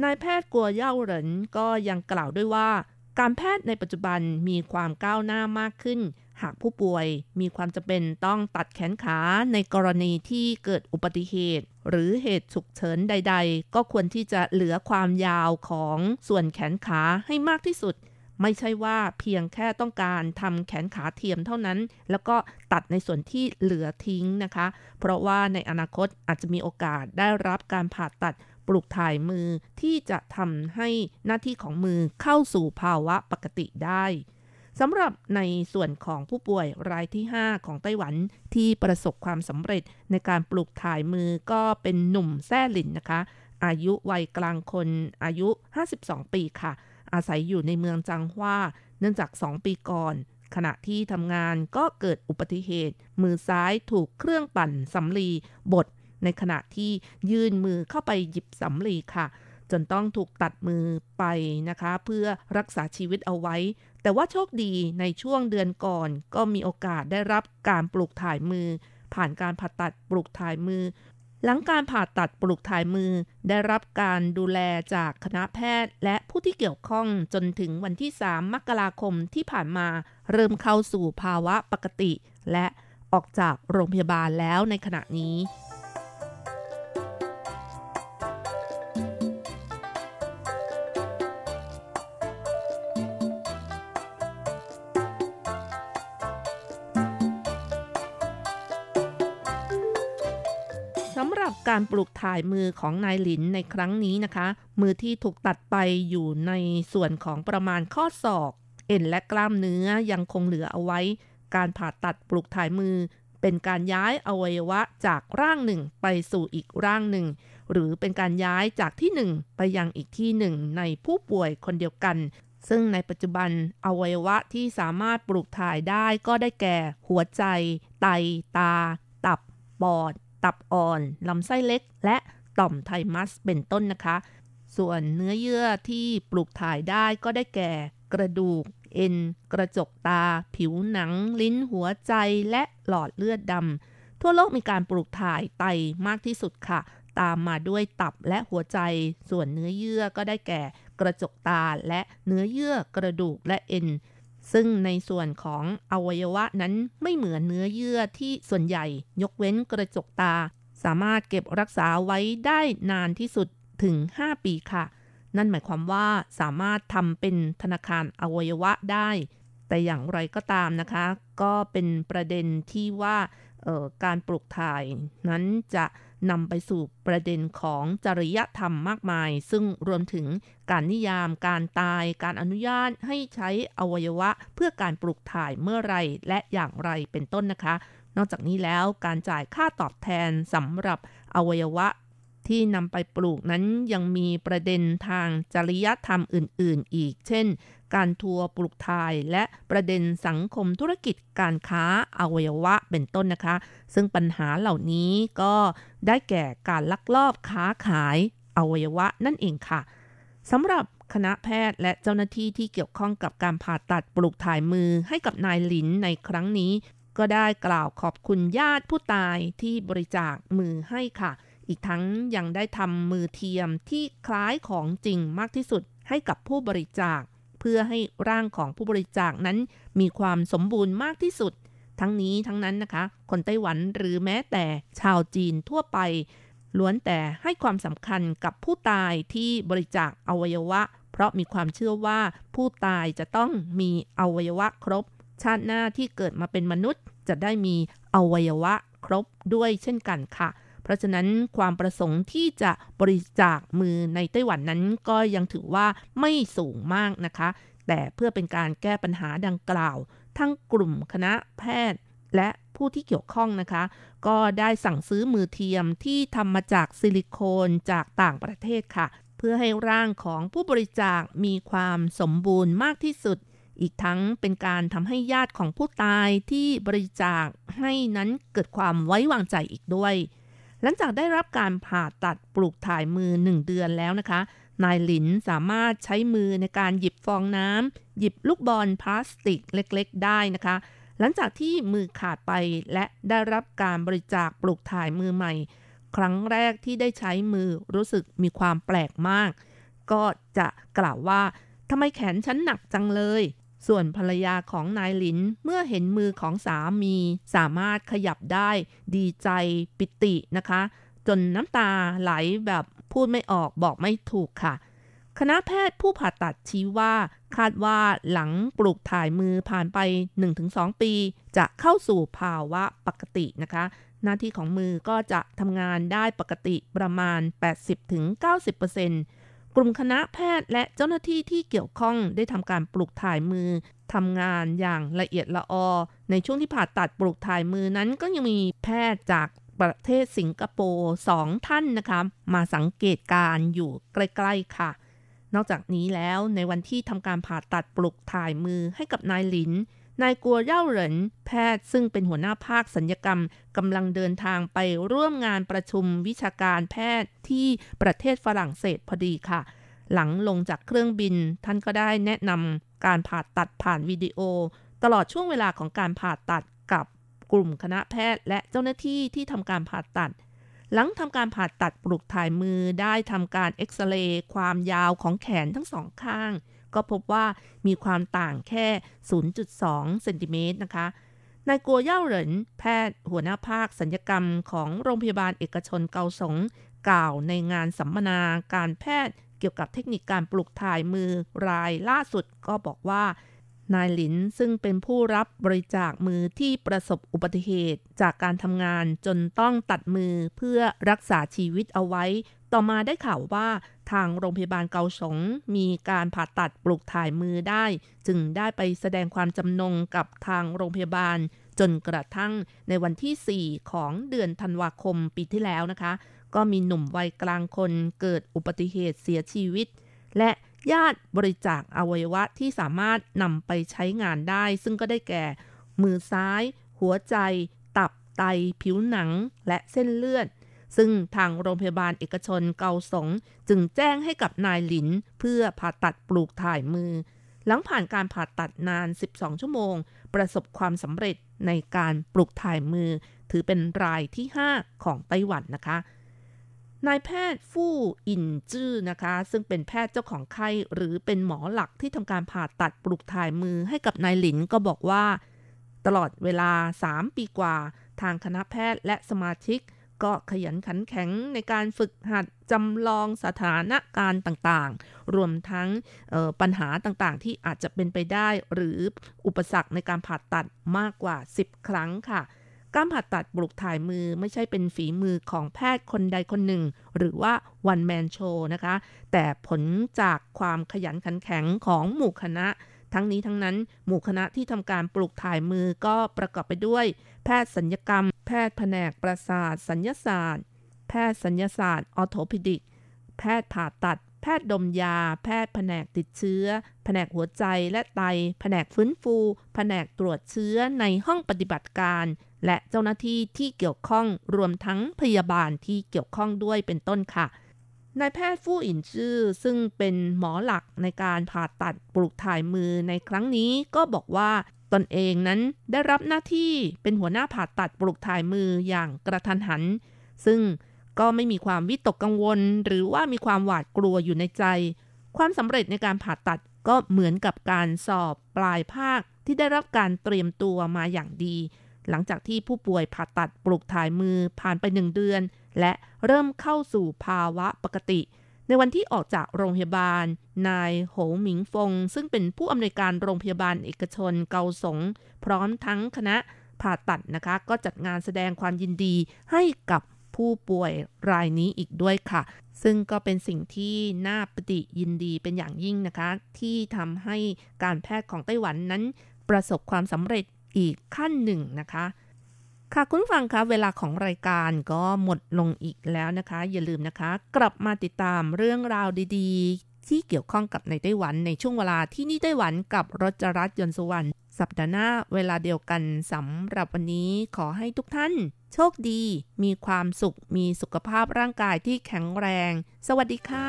นายแพทย์กัวเย่าเหรินก็ยังกล่าวด้วยว่า การแพทย์ในปัจจุบันมีความก้าวหน้ามากขึ้น หากผู้ป่วยมีความจำเป็นต้องตัดแขนขาในกรณีที่เกิดอุบัติเหตุ หรือเหตุฉุกเฉินใด ๆ ก็ควรที่จะเหลือความยาวของส่วนแขนขาให้มากที่สุด ไม่ใช่ว่าเพียงแค่ต้องการทำแขนขาเทียมเท่านั้น แล้วก็ตัดในส่วนที่เหลือทิ้งนะคะ เพราะว่าในอนาคตอาจจะมีโอกาสได้รับการผ่าตัด ปลูกถ่ายมือที่จะทำให้หน้าที่ของมือเข้าสู่ภาวะปกติได้สำหรับในส่วนของผู้ป่วยรายที่ 5 ของไต้หวันที่ประสบความสำเร็จในการปลูกถ่ายมือก็เป็นหนุ่มแซ่หลินนะคะ อายุวัยกลางคนอายุ 52 ปีค่ะ อาศัยอยู่ในเมืองจังหว้า เนื่องจาก 2 ปีก่อน ขณะที่ทำงานก็เกิดอุบัติเหตุ มือซ้ายถูกเครื่องปั่นสำลีบด ในขณะที่ยื่นมือเข้าไปหยิบสำลีค่ะ จนต้องถูกตัดมือไปนะคะ เพื่อรักษาชีวิตเอาไว้ แต่ว่าโชคดีในช่วงเดือนก่อน ก็มีโอกาสได้รับการปลูกถ่ายมือ ผ่านการผ่าตัดปลูกถ่ายมือ หลังการผ่าตัดปลูกถ่ายมือ ได้รับการดูแลจากคณะแพทย์ และผู้ที่เกี่ยวข้องจนถึงวันที่ 3 มกราคมที่ผ่านมา เริ่มเข้าสู่ภาวะปกติ และออกจากโรงพยาบาลแล้วในขณะนี้ รับการปลูกถ่ายมือของนายหลินในครั้งนี้นะคะ มือที่ถูกตัดไปอยู่ในส่วนของประมาณข้อศอก เอ็นและกล้ามเนื้อยังคงเหลือเอาไว้ การผ่าตัดปลูกถ่ายมือ เป็นการย้ายอวัยวะจากร่างหนึ่งไปสู่อีกร่างหนึ่ง หรือเป็นการย้ายจากที่หนึ่งไปยังอีกที่หนึ่งในผู้ป่วยคนเดียวกัน ซึ่งในปัจจุบันอวัยวะที่สามารถปลูกถ่ายได้ก็ได้แก่ หัวใจ ไต ตา ตับ ปอด ตับอ่อน ลำไส้เล็ก และต่อมไทมัสเป็นต้นนะคะ ส่วนเนื้อเยื่อที่ปลูกถ่ายได้ก็ได้แก่ กระดูก เอ็น กระจกตา ผิวหนัง ลิ้นหัวใจและหลอดเลือดดำทั่วโลกมีการปลูกถ่ายไตมากที่สุดค่ะ ตามมาด้วยตับและหัวใจ ส่วนเนื้อเยื่อก็ได้แก่ กระจกตาและเนื้อเยื่อกระดูกและเอ็น ซึ่งในส่วนของอวัยวะนั้นไม่เหมือนเนื้อเยื่อที่ส่วนใหญ่ยกเว้นกระจกตา สามารถเก็บรักษาไว้ได้นานที่สุดถึง 5 ปีค่ะ นั่นหมายความว่าสามารถทำเป็นธนาคารอวัยวะได้ แต่อย่างไรก็ตามนะคะ ก็เป็นประเด็นที่ว่าการปลูกถ่ายนั้นจะ นำไปสู่ประเด็นของจริยธรรมมากมาย ซึ่งรวมถึงการนิยาม การตาย การอนุญาตให้ใช้อวัยวะเพื่อการปลูกถ่ายเมื่อไรและอย่างไรเป็นต้นนะคะ นอกจากนี้แล้วการจ่ายค่าตอบแทนสำหรับอวัยวะ ที่นำไปปลูกนั้นยังมีประเด็นทางจริยธรรมอื่น ๆ อีก เช่น การทัวร์ปลูกถ่ายและประเด็นสังคมธุรกิจการค้าอวัยวะเป็นต้นนะคะ ซึ่งปัญหาเหล่านี้ก็ได้แก่การลักลอบค้าขายอวัยวะนั่นเองค่ะสำหรับคณะแพทย์และเจ้าหน้าที่ที่เกี่ยวข้องกับการผ่าตัดปลูกถ่ายมือให้กับนายหลินในครั้งนี้ ก็ได้กล่าวขอบคุณญาติผู้ตายที่บริจาคมือให้ค่ะ อีกทั้งยังได้ทำมือเทียมที่คล้ายของจริงมากที่สุดให้กับผู้บริจาค เพื่อให้ร่างของผู้บริจาคนั้นมีความสมบูรณ์มากที่สุด ทั้งนี้ทั้งนั้นนะคะ คนไต้หวันหรือแม้แต่ชาวจีนทั่วไป ล้วนแต่ให้ความสำคัญกับผู้ตายที่บริจาคอวัยวะ เพราะมีความเชื่อว่าผู้ตายจะต้องมีอวัยวะครบ ชาติหน้าที่เกิดมาเป็นมนุษย์จะได้มีอวัยวะครบด้วยเช่นกันค่ะ เพราะฉะนั้นความประสงค์ที่จะบริจาคมือในไต้หวันนั้นก็ยังถือว่าไม่สูงมากนะคะ แต่เพื่อเป็นการแก้ปัญหาดังกล่าว ทั้งกลุ่มคณะแพทย์และผู้ที่เกี่ยวข้องนะคะ ก็ได้สั่งซื้อมือเทียมที่ทำมาจากซิลิโคนจากต่างประเทศค่ะ เพื่อให้ร่างของผู้บริจาคมีความสมบูรณ์มากที่สุด อีกทั้งเป็นการทำให้ญาติของผู้ตายที่บริจาคให้นั้นเกิดความไว้วางใจอีกด้วย หลังจากได้รับการผ่าตัดปลูกถ่ายมือหนึ่งเดือนแล้วนะคะ นายหลินสามารถใช้มือในการหยิบฟองน้ำหยิบลูกบอลพลาสติกเล็กๆ ได้นะคะ หลังจากที่มือขาดไปและได้รับการบริจาคปลูกถ่ายมือใหม่ ครั้งแรกที่ได้ใช้มือรู้สึกมีความแปลกมาก ก็จะกล่าวว่าทำไมแขนฉันหนักจังเลย ส่วนภรรยาของนายหลินเมื่อเห็นมือของสามี สามารถขยับได้ดีใจปิตินะคะ จนน้ำตาไหลแบบพูดไม่ออกบอกไม่ถูกค่ะ คณะแพทย์ผู้ผ่าตัดชี้ว่า คาดว่าหลังปลูกถ่ายมือผ่านไป 1-2 ปี จะเข้าสู่ภาวะปกตินะคะ หน้าที่ของมือก็จะทำงานได้ปกติประมาณ 80-90% กลุ่มคณะแพทย์และเจ้าหน้าที่ที่เกี่ยวข้องได้ทำการปลูกถ่ายมือทำงานอย่างละเอียดละออ ในช่วงที่ผ่าตัดปลูกถ่ายมือนั้นก็ยังมีแพทย์จากประเทศสิงคโปร์สองท่านนะคะมาสังเกตการอยู่ใกล้ ๆ ค่ะ นอกจากนี้แล้วในวันที่ทำการผ่าตัดปลุกถ่ายมือให้กับนายหลิน นายกัวเย่าเหรินแพทย์ซึ่งเป็นหัวหน้าภาคสัญญกรรมกำลังเดินทางไปร่วมงานประชุมวิชาการแพทย์ที่ประเทศฝรั่งเศสพอดีค่ะ หลังลงจากเครื่องบิน ท่านก็ได้แนะนำการผ่าตัดผ่านวิดีโอ ตลอดช่วงเวลาของการผ่าตัดกับกลุ่มคณะแพทย์ และเจ้าหน้าที่ที่ทำการผ่าตัด หลังทำการผ่าตัดปลูกถ่ายมือได้ทำการเอ็กซเรย์ความยาวของแขนทั้งสองข้าง ก็พบว่ามีความต่างแค่ 0.2 เซนติเมตรนะคะนายกัวเย่าเหรินแพทย์หัวหน้าภาคสัญญกรรมของโรงพยาบาลเอกชนเกาสงกล่าวในงานสัมมนาการแพทย์เกี่ยวกับเทคนิคการปลูกถ่ายมือรายล่าสุดก็บอกว่า นายหลินซึ่งเป็นผู้รับบริจาคมือที่ประสบอุบัติเหตุจากการทำงานจนต้องตัดมือเพื่อรักษาชีวิตเอาไว้ ต่อมาได้ข่าวว่าทางโรงพยาบาลเกาสงมีการผ่าตัดปลูกถ่ายมือได้ จึงได้ไปแสดงความจำนงกับทางโรงพยาบาล จนกระทั่งในวันที่ 4 ของเดือนธันวาคมปีที่แล้วนะคะ ก็มีหนุ่มวัยกลางคนเกิดอุบัติเหตุเสียชีวิต และญาติบริจาคอวัยวะที่สามารถนำไปใช้งานได้ ซึ่งก็ได้แก่ มือซ้าย หัวใจ ตับไต ผิวหนัง และเส้นเลือด ซึ่งทางโรงพยาบาลเอกชนเกาสงจึงแจ้งให้กับนายหลิน เพื่อผ่าตัดปลูกถ่ายมือ หลังผ่านการผ่าตัดนาน 12 ชั่วโมง ประสบความสำเร็จในการปลูกถ่ายมือ ถือเป็นรายที่ 5 ของไต้หวันนะคะนายแพทย์ฟู่อินจื้อนะคะ ซึ่งเป็นแพทย์เจ้าของไข้หรือเป็นหมอหลักที่ทำการผ่าตัดปลูกถ่ายมือให้กับนายหลินก็บอกว่า ตลอดเวลา 3 ปีกว่า ทางคณะแพทย์และสมาชิก ก็ขยันขันแข็งในการฝึกหัดจำลองสถานการณ์ต่างๆ รวมทั้งปัญหาต่างๆ ที่อาจจะเป็นไปได้ หรืออุปสรรคในการผ่าตัดมากกว่า 10 ครั้งค่ะการผ่าตัดปลูกถ่ายมือไม่ใช่เป็นฝีมือของแพทย์คนใดคนหนึ่ง หรือว่า one man show นะคะ แต่ผลจากความขยันขันแข็งของหมู่คณะ ทั้งนี้ทั้งนั้น หมู่คณะที่ทำการปลูกถ่ายมือก็ประกอบไปด้วย แพทย์สัญญกรรม แพทย์แผนกประสาท สัญญศาสตร์ แพทย์สัญญศาสตร์ออโทพิดิก แพทย์ผ่าตัด แพทย์ดมยา แพทย์แผนกติดเชื้อ แผนกหัวใจและไต แผนกฟื้นฟู แผนกตรวจเชื้อในห้องปฏิบัติการ และเจ้าหน้าที่ที่เกี่ยวข้องรวมทั้งพยาบาลที่เกี่ยวข้องด้วยเป็นต้นค่ะ นายแพทย์ฟู่อินจื้อซึ่งเป็นหมอหลักในการผ่าตัดปลูกถ่ายมือในครั้งนี้ก็บอกว่าตนเองนั้นได้รับหน้าที่เป็นหัวหน้าผ่าตัดปลูกถ่ายมืออย่างกระทันหัน ซึ่งก็ไม่มีความวิตกกังวล หรือว่ามีความหวาดกลัวอยู่ในใจ ความสำเร็จในการผ่าตัดก็เหมือนกับการสอบปลายภาคที่ได้รับการเตรียมตัวมาอย่างดี หลังจากที่ผู้ป่วยผ่าตัดปลูกถ่ายมือผ่านไปหนึ่งเดือน และเริ่มเข้าสู่ภาวะปกติ ในวันที่ออกจากโรงพยาบาล นายโหหมิงฟง ซึ่งเป็นผู้อำนวยการโรงพยาบาลเอกชนเกาสง พร้อมทั้งคณะผ่าตัดนะคะ ก็จัดงานแสดงความยินดีให้กับผู้ป่วยรายนี้อีกด้วยค่ะ ซึ่งก็เป็นสิ่งที่น่าปฏิยินดีเป็นอย่างยิ่งนะคะ ที่ทำให้การแพทย์ของไต้หวันนั้น ประสบความสำเร็จอีกขั้นหนึ่งนะคะ ค่ะคุณฟังคะเวลาของรายการก็หมดลงอีกแล้วนะคะ อย่าลืมนะคะ กลับมาติดตามเรื่องราวดีๆ ที่เกี่ยวข้องกับในไต้หวันในช่วงเวลาที่นี่ไต้หวันกับรจรัสยนสุวรรณสัปดาห์หน้าเวลาเดียวกันสำหรับวันนี้ขอให้ทุกท่าน โชคดี มีความสุข มีสุขภาพร่างกายที่แข็งแรง สวัสดีค่ะ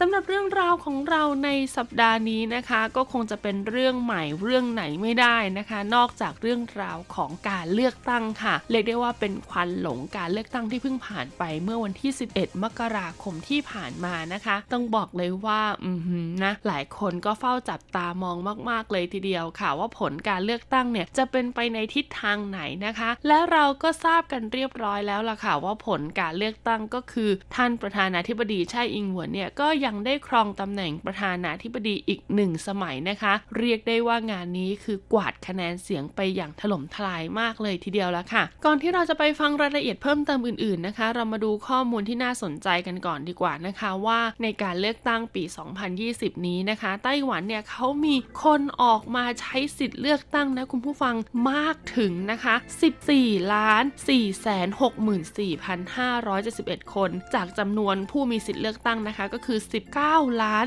สำหรับเรื่องราวของเราในสัปดาห์นี้นะคะ ก็คงจะเป็นเรื่องใหม่เรื่องไหนไม่ได้นะคะ นอกจากเรื่องราวของการเลือกตั้งค่ะเรียกได้ว่าเป็นควันหลงการเลือกตั้งที่เพิ่งผ่านไปเมื่อวันที่ 11 มกราคมที่ผ่านมานะคะ ต้องบอกเลยว่าอืมนะหลายคนก็เฝ้าจับตามองมาก ๆ เลยทีเดียวค่ะ ว่าผลการเลือกตั้งเนี่ยจะเป็นไปในทิศทางไหนนะคะ และเราก็ทราบกันเรียบร้อยแล้วล่ะค่ะ ว่าผลการเลือกตั้งก็คือ ท่านประธานาธิบดีไช่อิงหวนเนี่ยก็ยังได้ครองตำแหน่งประธานาธิบดีอีกหนึ่งสมัยนะคะ เรียกได้ว่างานนี้คือกวาดคะแนนเสียงไปอย่างถล่มทลายมากเลยทีเดียวแล้วค่ะ ก่อนที่เราจะไปฟังรายละเอียดเพิ่มเติมอื่นๆนะคะ เรามาดูข้อมูลที่น่าสนใจกันก่อนดีกว่านะคะว่าในการเลือกตั้งปี 2020 นี้นะคะ ไต้หวันเนี่ยเขามีคนออกมาใช้สิทธิ์เลือกตั้งนะคุณผู้ฟังมากถึงนะคะ 14ล้าน4 6 4 5 7 1 คน จากจำนวนผู้มีสิทธิ์เลือกตั้งนะคะ ก็คือ19ล้าน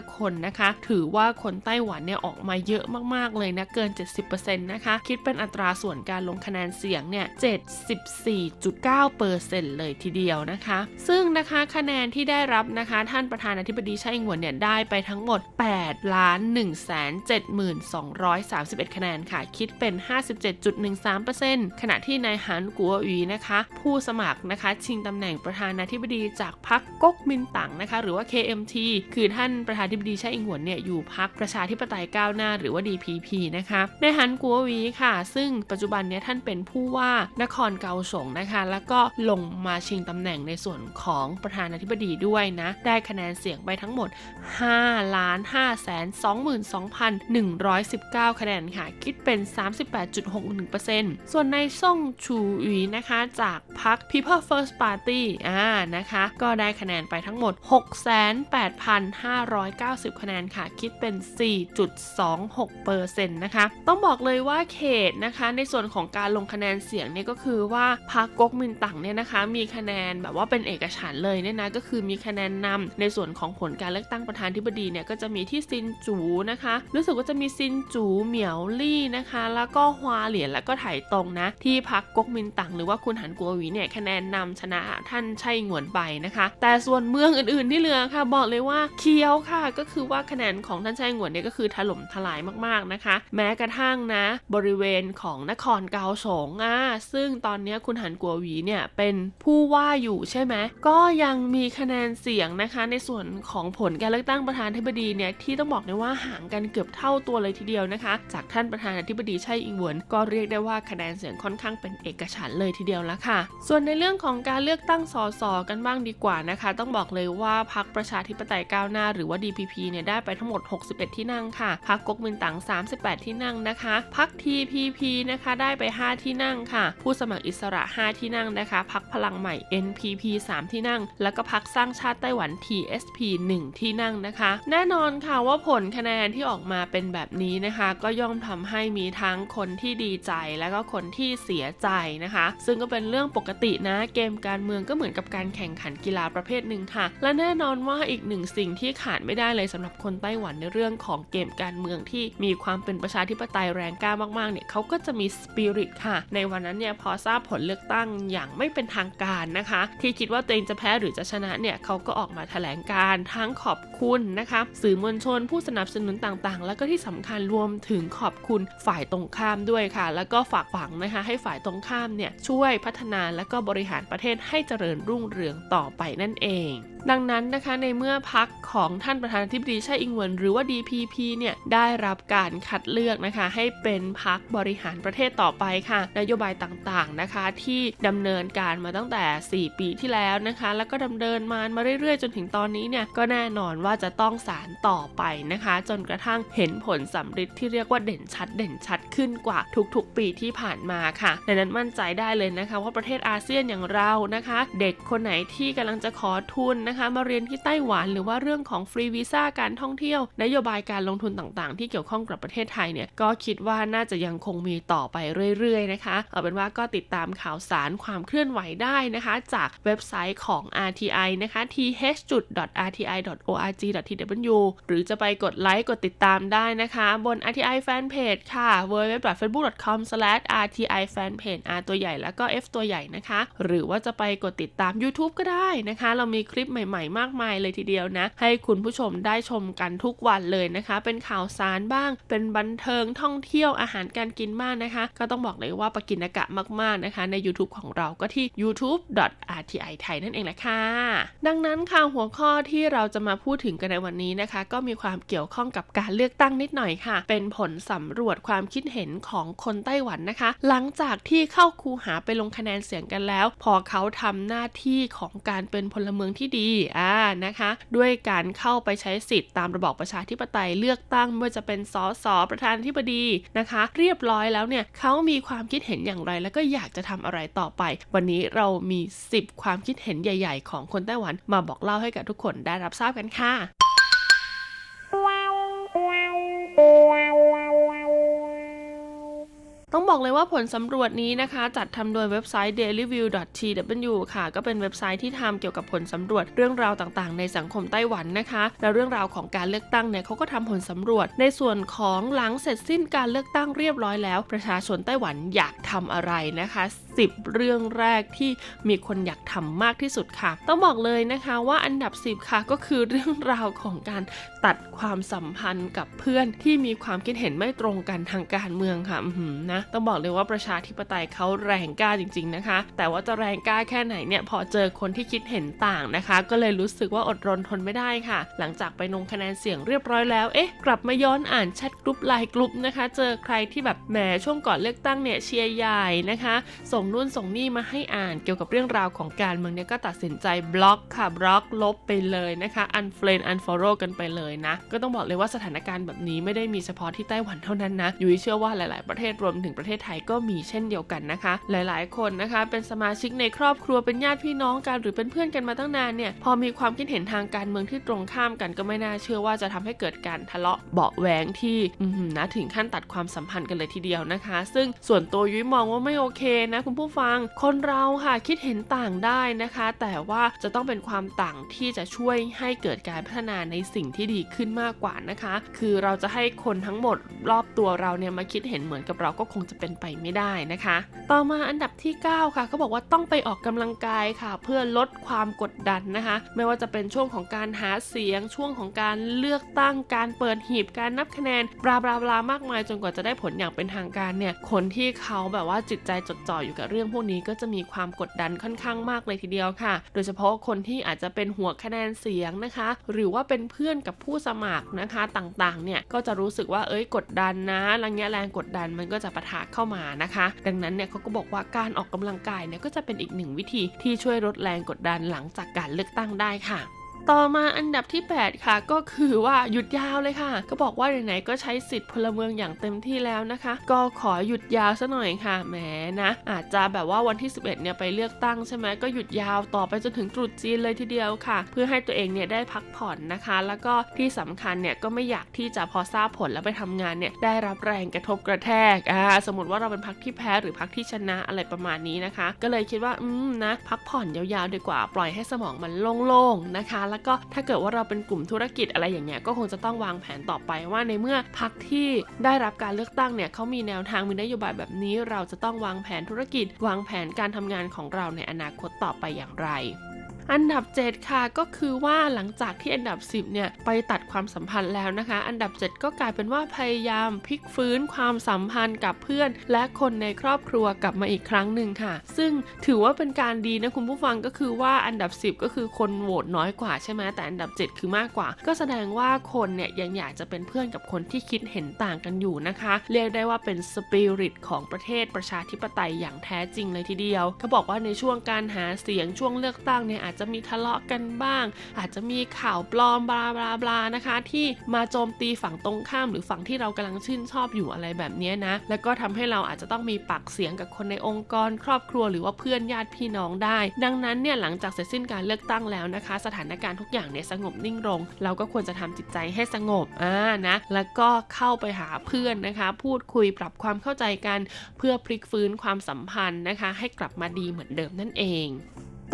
311,105 คนนะคะ ถือว่าคนไต้หวันเนี่ยออกมาเยอะมากๆเลยนะ เกิน 70%นะคะ คิดเป็นอัตราส่วนการลงคะแนนเสียงเนี่ย 74.9%เลยทีเดียวนะคะ ซึ่งนะคะคะแนนที่ได้รับนะคะ ท่านประธานาธิบดีไช่อิงหวนเนี่ยได้ไปทั้งหมด 8 ล้าน1 7 231 คะแนนค่ะ คิดเป็น 57.13%ขณะที่นายหันกัวอีนะคะ ผู้สมัครนะคะ ชิงตำแหน่งประธานาธิบดีจากพรรคก๊กมินตั๋งนะคะ หรือว่า KMT คือท่านประธานธิบดีไช่อิงหวนเนี่ยอยู่พรรคประชาธิปไตยก้าวหน้า หรือว่า DPP นะคะในายหันกัววีค่ะ ซึ่งปัจจุบันเนี่ยท่านเป็นผู้ว่านครเกาสงนะคะ แล้วก็ลงมาชิงตำแหน่งในส่วนของประธานาธิบดีด้วยนะ ได้คะแนนเสียงไปทั้งหมด 5 ล้าน5แสน22,119 คะแนนค่ะ คิดเป็น 38.61%ส่วนในซ่งชูอีนะคะ จากพรรค People First Party อ่านะคะก็ได้คะแนนไปทั้งหมด 68,590 คะแนนค่ะ คิดเป็น 4.26%นะคะ ต้องบอกเลยว่าเขตนะคะ ในส่วนของการลงคะแนนเสียงเนี่ยก็คือว่าพรรคก๊กมินตั๋งเนี่ยนะคะ มีคะแนนแบบว่าเป็นเอกฉันท์เลยเนี่ยนะก็คือมีคะแนนนำในส่วนของผลการเลือกตั้งประธานธิบดีเนี่ยก็จะมีที่ซินจู๋นะคะ รู้สึกว่าจะมีซินจู๋เหมียวลี่นะคะ แล้วก็ฮวาเหลียนแล้วก็ไถตงนะ ที่พรรคก๊กมินตั๋งหรือว่าคุณหานกั๋วอวี๋เนี่ยคะแนนนำชนะท่านไช่อิงเหวินไปนะคะ แต่ส่วนเมืองอื่นๆที่เหลือค่ะบอกเลยว่าเขียวค่ะ ก็คือว่าคะแนนของท่านไช่อิงเหวินเนี่ยก็คือถล่มทลายมากๆนะคะ แม้กระทั่งนะ บริเวณของนครเกาสงอะซึ่งตอนนี้คุณหันกัวหวีเนี่ยเป็นผู้ว่าอยู่ใช่ไหมก็ยังมีคะแนนเสียงนะคะ ในส่วนของผลการเลือกตั้งประธานาธิบดีเนี่ยที่ต้องบอกเลยว่าห่างกันเกือบเท่าตัวเลยทีเดียวนะคะ จากท่านประธานาธิบดีไช่อิงหวนก็เรียกได้ว่าคะแนนเสียงค่อนข้างเป็นเอกฉันเลยทีเดียวแล้วค่ะ ส่วนในเรื่องของการเลือกตั้งสสกันบ้างดีกว่านะคะ ต้องบอกเลยว่าพักประชาธิปไตยก้าวหน้า หรือว่า DPP เนี่ยได้ไปทั้งหมด 61 ที่นั่งค่ะพักก๊กมินตั๋ง38 ที่นั่งนะคะพัก TPP นะคะได้ไป 5 ที่นั่งค่ะ ผู้สมัครอิสระ 5 ที่นั่งนะคะพักพลังใหม่ NPP 3 ที่นั่ง แล้วก็พักสร้างชาติไต้หวัน TSP 1 ที่นั่งนะคะ แน่นอนค่ะว่าผลคะแนนที่ออกมาเป็นแบบนี้นะคะ ก็ย่อมทำให้มีทั้งคนที่ดีใจและก็คนที่เสียใจนะคะ ซึ่งก็เป็นเรื่องปกตินะเกมการเมืองก็เหมือนกับการแข่งขันกีฬาประเภทหนึ่งค่ะ และแน่นอนว่าอีกหนึ่งสิ่งที่ขาดไม่ได้เลยสำหรับคนไต้หวันในเรื่องของเกมการเมืองที่มีความเป็นประชาธิปไตยแรงกล้ามากๆเนี่ยเขาก็จะมีสปิริตค่ะ ในวันนั้นเนี่ยพอทราบผลเลือกตั้งอย่างไม่เป็นทางการนะคะ ที่คิดว่าตัวเองจะแพ้หรือจะชนะเนี่ยเขาก็ออกมาแถลงการทั้งขอบคุณนะคะสื่อมวลชนผู้สนับสนุนต่างๆ แล้วก็ที่สำคัญรวมถึงขอบคุณฝ่ายตรงข้ามด้วยค่ะ แล้วก็ฝากฝังนะคะให้ฝ่ายตรงข้ามเนี่ยช่วยพัฒนาและก็บริหารประเทศให้เจริญรุ่งเรืองต่อไปนั่นเองดังนั้นนะคะในเมื่อพักของท่านประธานาธิบดีไช่อิงเวินหรือว่า DPP เนี่ยได้รับการคัดเลือกนะคะให้เป็นพักบริหารประเทศต่อไปค่ะ นโยบายต่างๆนะคะที่ดำเนินการมาตั้งแต่ 4 ปีที่แล้วนะคะ แล้วก็ดำเนินมามาเรื่อยๆ จนถึงตอนนี้เนี่ยก็แน่นอนว่าจะต้องสารต่อไปนะคะ จนกระทั่งเห็นผลสำเร็จที่เรียกว่าเด่นชัดเด่นชัดขึ้นกว่าทุกๆ ปีที่ผ่านมาค่ะดังนั้นมั่นใจได้เลยนะคะ ว่าประเทศอาเซียนอย่างเรานะคะ เด็กคนไหนที่กำลังจะขอทุนนะะคะ มาเรียนที่ไต้หวันหรือว่าเรื่องของฟรีวีซ่าการท่องเที่ยวนโยบายการลงทุนต่างๆ ที่เกี่ยวข้องกับประเทศไทยเนี่ยก็คิดว่าน่าจะยังคงมีต่อไปเรื่อยๆนะคะเอาเป็นว่าก็ติดตามข่าวสารความเคลื่อนไหวได้นะคะ จากเว็บไซต์ของ RTI นะคะ th.rti.org.tw หรือจะไปกดไลค์กดติดตามได้นะคะ บน RTI Fanpage ค่ะ www.facebook.com/rti-fanpage r ตัวใหญ่แล้วก็ f ตัวใหญ่นะคะ หรือว่าจะไปกดติดตาม YouTube ก็ได้นะคะ เรามีคลิปใใหม่ๆ มากมายเลยทีเดียวนะ ให้คุณผู้ชมได้ชมกันทุกวันเลยนะคะ เป็นข่าวสารบ้าง เป็นบันเทิงท่องเที่ยวอาหารการกินบ้างนะคะ ก็ต้องบอกเลยว่าปกินกะมากๆนะคะ ใน YouTube ของเราก็ที่ youtube.rti ไทยนั่นเองแหละค่ะ ดังนั้นค่ะหัวข้อที่เราจะมาพูดถึงกันในวันนี้นะคะ ก็มีความเกี่ยวข้องกับการเลือกตั้งนิดหน่อยค่ะ เป็นผลสำรวจความคิดเห็นของคนไต้หวันนะคะ หลังจากที่เข้าคูหาไปลงคะแนนเสียงกันแล้ว พอเขาทำหน้าที่ของการเป็นพลเมืองที่ดีอ่านะคะ ด้วยการเข้าไปใช้สิทธิ์ตามระบอบประชาธิปไตยเลือกตั้งไม่ว่าจะเป็นสสประธานธิบดีนะคะ เรียบร้อยแล้วเนี่ยเขามีความคิดเห็นอย่างไร แล้วก็อยากจะทำอะไรต่อไป วันนี้เรามี 10 ความคิดเห็นใหญ่ ๆ ของคนไต้หวันมาบอกเล่าให้กับทุกคนได้รับทราบกันค่ะ ต้องบอกเลยว่าผลสำรวจนี้นะคะ จัดทำโดยเว็บไซต์ dailyview.tw ค่ะ ก็เป็นเว็บไซต์ที่ทำเกี่ยวกับผลสำรวจเรื่องราวต่างๆ ในสังคมไต้หวันนะคะ และเรื่องราวของการเลือกตั้งเนี่ยเขาก็ทำผลสำรวจ ในส่วนของหลังเสร็จสิ้นการเลือกตั้งเรียบร้อยแล้ว ประชาชนไต้หวันอยากทำอะไรนะคะ 10 เรื่องแรกที่มีคนอยากทำมากที่สุดค่ะ ต้องบอกเลยนะคะว่าอันดับ 10 ค่ะก็คือเรื่องราวของการตัดความสัมพันธ์กับเพื่อนที่มีความคิดเห็นไม่ตรงกันทางการเมืองค่ะหือนะต้องบอกเลยว่าประชาธิปไตยเขาแรงกล้าจริง ๆนะคะ แต่ว่าจะแรงกล้าแค่ไหนเนี่ยพอเจอคนที่คิดเห็นต่างนะคะ ก็เลยรู้สึกว่าอดรนทนไม่ได้ค่ะ หลังจากไปลงคะแนนเสียงเรียบร้อยแล้วเอ๊ะกลับมาย้อนอ่าน chat group LINE group นะคะ เจอใครที่แบบแหมช่วงก่อนเลือกตั้งเนี่ยเชียร์ใหญ่นะคะ ส่งนู่นส่งนี่มาให้อ่านเกี่ยวกับเรื่องราวของการเมืองเนี่ยก็ตัดสินใจบล็อกค่ะบล็อกลบไปเลยนะคะ unfriend unfollow กันไปเลยนะ ก็ต้องบอกเลยว่าสถานการณ์แบบนี้ไม่ได้มีเฉพาะที่ไต้หวันเท่านั้นนะยุ้ยเชื่อว่าหลาย ๆ ประเทศรวมถึงประเทศไทยก็มีเช่นเดียวกันนะคะ หลายๆ คนนะคะเป็นสมาชิกในครอบครัวเป็นญาติพี่น้องกันหรือเป็นเพื่อนกันมาตั้งนานเนี่ยพอมีความคิดเห็นทางการเมืองที่ตรงข้ามกันก็ไม่น่าเชื่อว่าจะทำให้เกิดการทะเลาะเบาะแว้งที่นะถึงขั้นตัดความสัมพันธ์กันเลยทีเดียวนะคะ ซึ่งส่วนตัวยุ้ยมองว่าไม่โอเคนะคุณผู้ฟังคนเราค่ะคิดเห็นต่างได้นะคะ แต่ว่าจะต้องเป็นความต่างที่จะช่วยให้เกิดการพัฒนาในสิ่งที่ดีขึ้นมากกว่านะคะ คือเราจะให้คนทั้งหมดรอบตัวเราเนี่ยมาคิดเห็นเหมือนกับเราก็คงจะเป็นไปไม่ได้นะคะ ต่อมาอันดับที่ 9 ค่ะเขาบอกว่าต้องไปออกกำลังกายค่ะ เพื่อลดความกดดันนะคะ ไม่ว่าจะเป็นช่วงของการหาเสียงช่วงของการเลือกตั้งการเปิดหีบการนับคะแนนบลาบลาบลามากมายจนกว่าจะได้ผลอย่างเป็นทางการเนี่ยคนที่เขาแบบว่าจิตใจจดจ่ออยู่กับเรื่องพวกนี้ก็จะมีความกดดันค่อนข้างมากเลยทีเดียวค่ะ โดยเฉพาะคนที่อาจจะเป็นหัวคะแนนเสียงนะคะ หรือว่าเป็นเพื่อนกับผู้สมัครนะคะต่างๆเนี่ยก็จะรู้สึกว่าเอ้ยกดดันนะแรงเงี้ยแรงกดดันมันก็จะปะทะเข้ามานะคะ ดังนั้นเนี่ยเขาก็บอกว่าการออกกำลังกายเนี่ยก็จะเป็นอีกหนึ่งวิธีที่ช่วยลดแรงกดดันหลังจากการเลือกตั้งได้ค่ะ ต่อมาอันดับที่ 8 ค่ะ ก็คือว่าหยุดยาวเลยค่ะ ก็บอกว่าไหนๆก็ใช้สิทธิ์พลเมืองอย่างเต็มที่แล้วนะคะ ก็ขอหยุดยาวซะหน่อยค่ะแหมนะ อาจจะแบบว่าวันที่ 11เนี่ยไปเลือกตั้งใช่ไหมก็หยุดยาวต่อไปจนถึงตรุษจีนเลยทีเดียวค่ะ เพื่อให้ตัวเองเนี่ยได้พักผ่อนนะคะ แล้วก็ที่สำคัญเนี่ยก็ไม่อยากที่จะพอทราบผลแล้วไปทำงานเนี่ยได้รับแรงกระทบกระแทกอ่าสมมติว่าเราเป็นพักที่แพ้หรือพักที่ชนะอะไรประมาณนี้นะคะ ก็เลยคิดว่าอืมนะพักผ่อนยาวๆดีกว่าปล่อยให้สมองมันโล่งๆนะคะแล้วก็ถ้าเกิดว่าเราเป็นกลุ่มธุรกิจอะไรอย่างเงี้ยก็คงจะต้องวางแผนต่อไปว่าในเมื่อพักที่ได้รับการเลือกตั้งเนี่ยเขามีแนวทางมีนโยบายแบบนี้ เราจะต้องวางแผนธุรกิจ วางแผนการทำงานของเราในอนาคตต่อไปอย่างไร อันดับ 7 ค่ะก็คือว่าหลังจากที่อันดับ 10เนี่ยไปตัดความสัมพันธ์แล้วนะคะ อันดับ 7 ก็กลายเป็นว่าพยายามพลิกฟื้นความสัมพันธ์กับเพื่อน และคนในครอบครัวกลับมาอีกครั้งหนึ่งค่ะ ซึ่งถือว่าเป็นการดีนะคุณผู้ฟังก็คือว่าอันดับ 10 ก็คือคนโหวตน้อยกว่าใช่ไหมแต่อันดับ 7 คือมากกว่า ก็แสดงว่าคนเนี่ยยังอยากจะเป็นเพื่อนกับคนที่คิดเห็นต่างกันอยู่นะคะ เรียกได้ว่าเป็นสปิริตของประเทศประชาธิปไตยอย่างแท้จริงเลยทีเดียวเขาบอกว่าในช่วงการหาเสียงช่วงเลือกตั้งเนี่ยอาจจะมีทะเลาะกันบ้าง อาจจะมีข่าวปลอมบลาบลาบลานะคะ ที่มาโจมตีฝั่งตรงข้าม หรือฝั่งที่เรากำลังชื่นชอบอยู่อะไรแบบนี้นะ แล้วก็ทำให้เราอาจจะต้องมีปากเสียงกับคนในองค์กร ครอบครัวหรือว่าเพื่อนญาติพี่น้องได้ ดังนั้นเนี่ยหลังจากเสร็จสิ้นการเลือกตั้งแล้วนะคะ สถานการณ์ทุกอย่างเนี่ยสงบนิ่งลง เราก็ควรจะทำจิตใจให้สงบอ่านะแล้วก็เข้าไปหาเพื่อนนะคะ พูดคุยปรับความเข้าใจกัน เพื่อพลิกฟื้นความสัมพันธ์นะคะ ให้กลับมาดีเหมือนเดิมนั่นเอง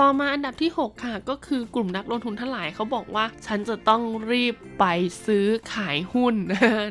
ต่อมาอันดับที่ 6 ค่ะ ก็คือกลุ่มนักลงทุนทั้งหลายเขาบอกว่า ฉันจะต้องรีบไปซื้อขายหุ้น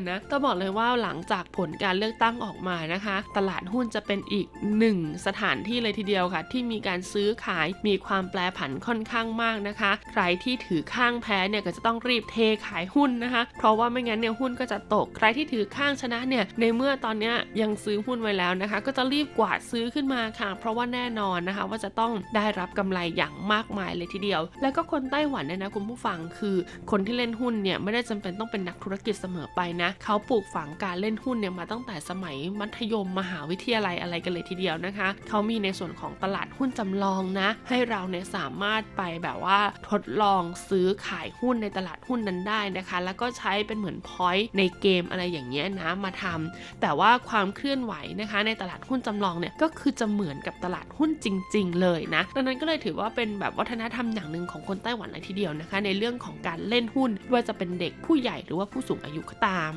นะต้องบอกเลยว่าหลังจากผลการเลือกตั้งออกมานะคะ ตลาดหุ้นจะเป็นอีกหนึ่งสถานที่เลยทีเดียวค่ะ ที่มีการซื้อขายมีความแปรผันค่อนข้างมากนะคะ ใครที่ถือข้างแพ้เนี่ยก็จะต้องรีบเทขายหุ้นนะคะ เพราะว่าไม่งั้นเนี่ยหุ้นก็จะตก ใครที่ถือข้างชนะเนี่ยในเมื่อตอนนี้ยังซื้อหุ้นไว้แล้วนะคะ ก็จะรีบกวาดซื้อขึ้นมาค่ะ เพราะว่าแน่นอนนะคะ ว่าจะต้องได้รับกำไรอย่างมากมายเลยทีเดียว แล้วก็คนไต้หวันเนี่ยนะคุณผู้ฟังคือคนที่เล่นหุ้นเนี่ยไม่ได้จำเป็นต้องเป็นนักธุรกิจเสมอไปนะเขาปลูกฝังการเล่นหุ้นเนี่ยมาตั้งแต่สมัยมัธยมมหาวิทยาลัยอะไรกันเลยทีเดียวนะคะเขามีในส่วนของตลาดหุ้นจำลองนะ ให้เราเนี่ยสามารถไปแบบว่าทดลองซื้อขายหุ้นในตลาดหุ้นนั้นได้นะคะ แล้วก็ใช้เป็นเหมือนพอยต์ในเกมอะไรอย่างเงี้ยนะมาทำแต่ว่าความเคลื่อนไหวนะคะ ในตลาดหุ้นจำลองเนี่ยก็คือจะเหมือนกับตลาดหุ้นจริง ๆ เลยนะดังนั้นก็เลยถือว่าเป็นแบบวัฒนธรรมอย่างหนึ่งของคนไต้หวันเลยทีเดียวนะคะ ในเรื่องของการเล่นหุ้นว่าจะเป็นเด็กผู้ใหญ่หรือว่าผู้สูงอายุก็ตาม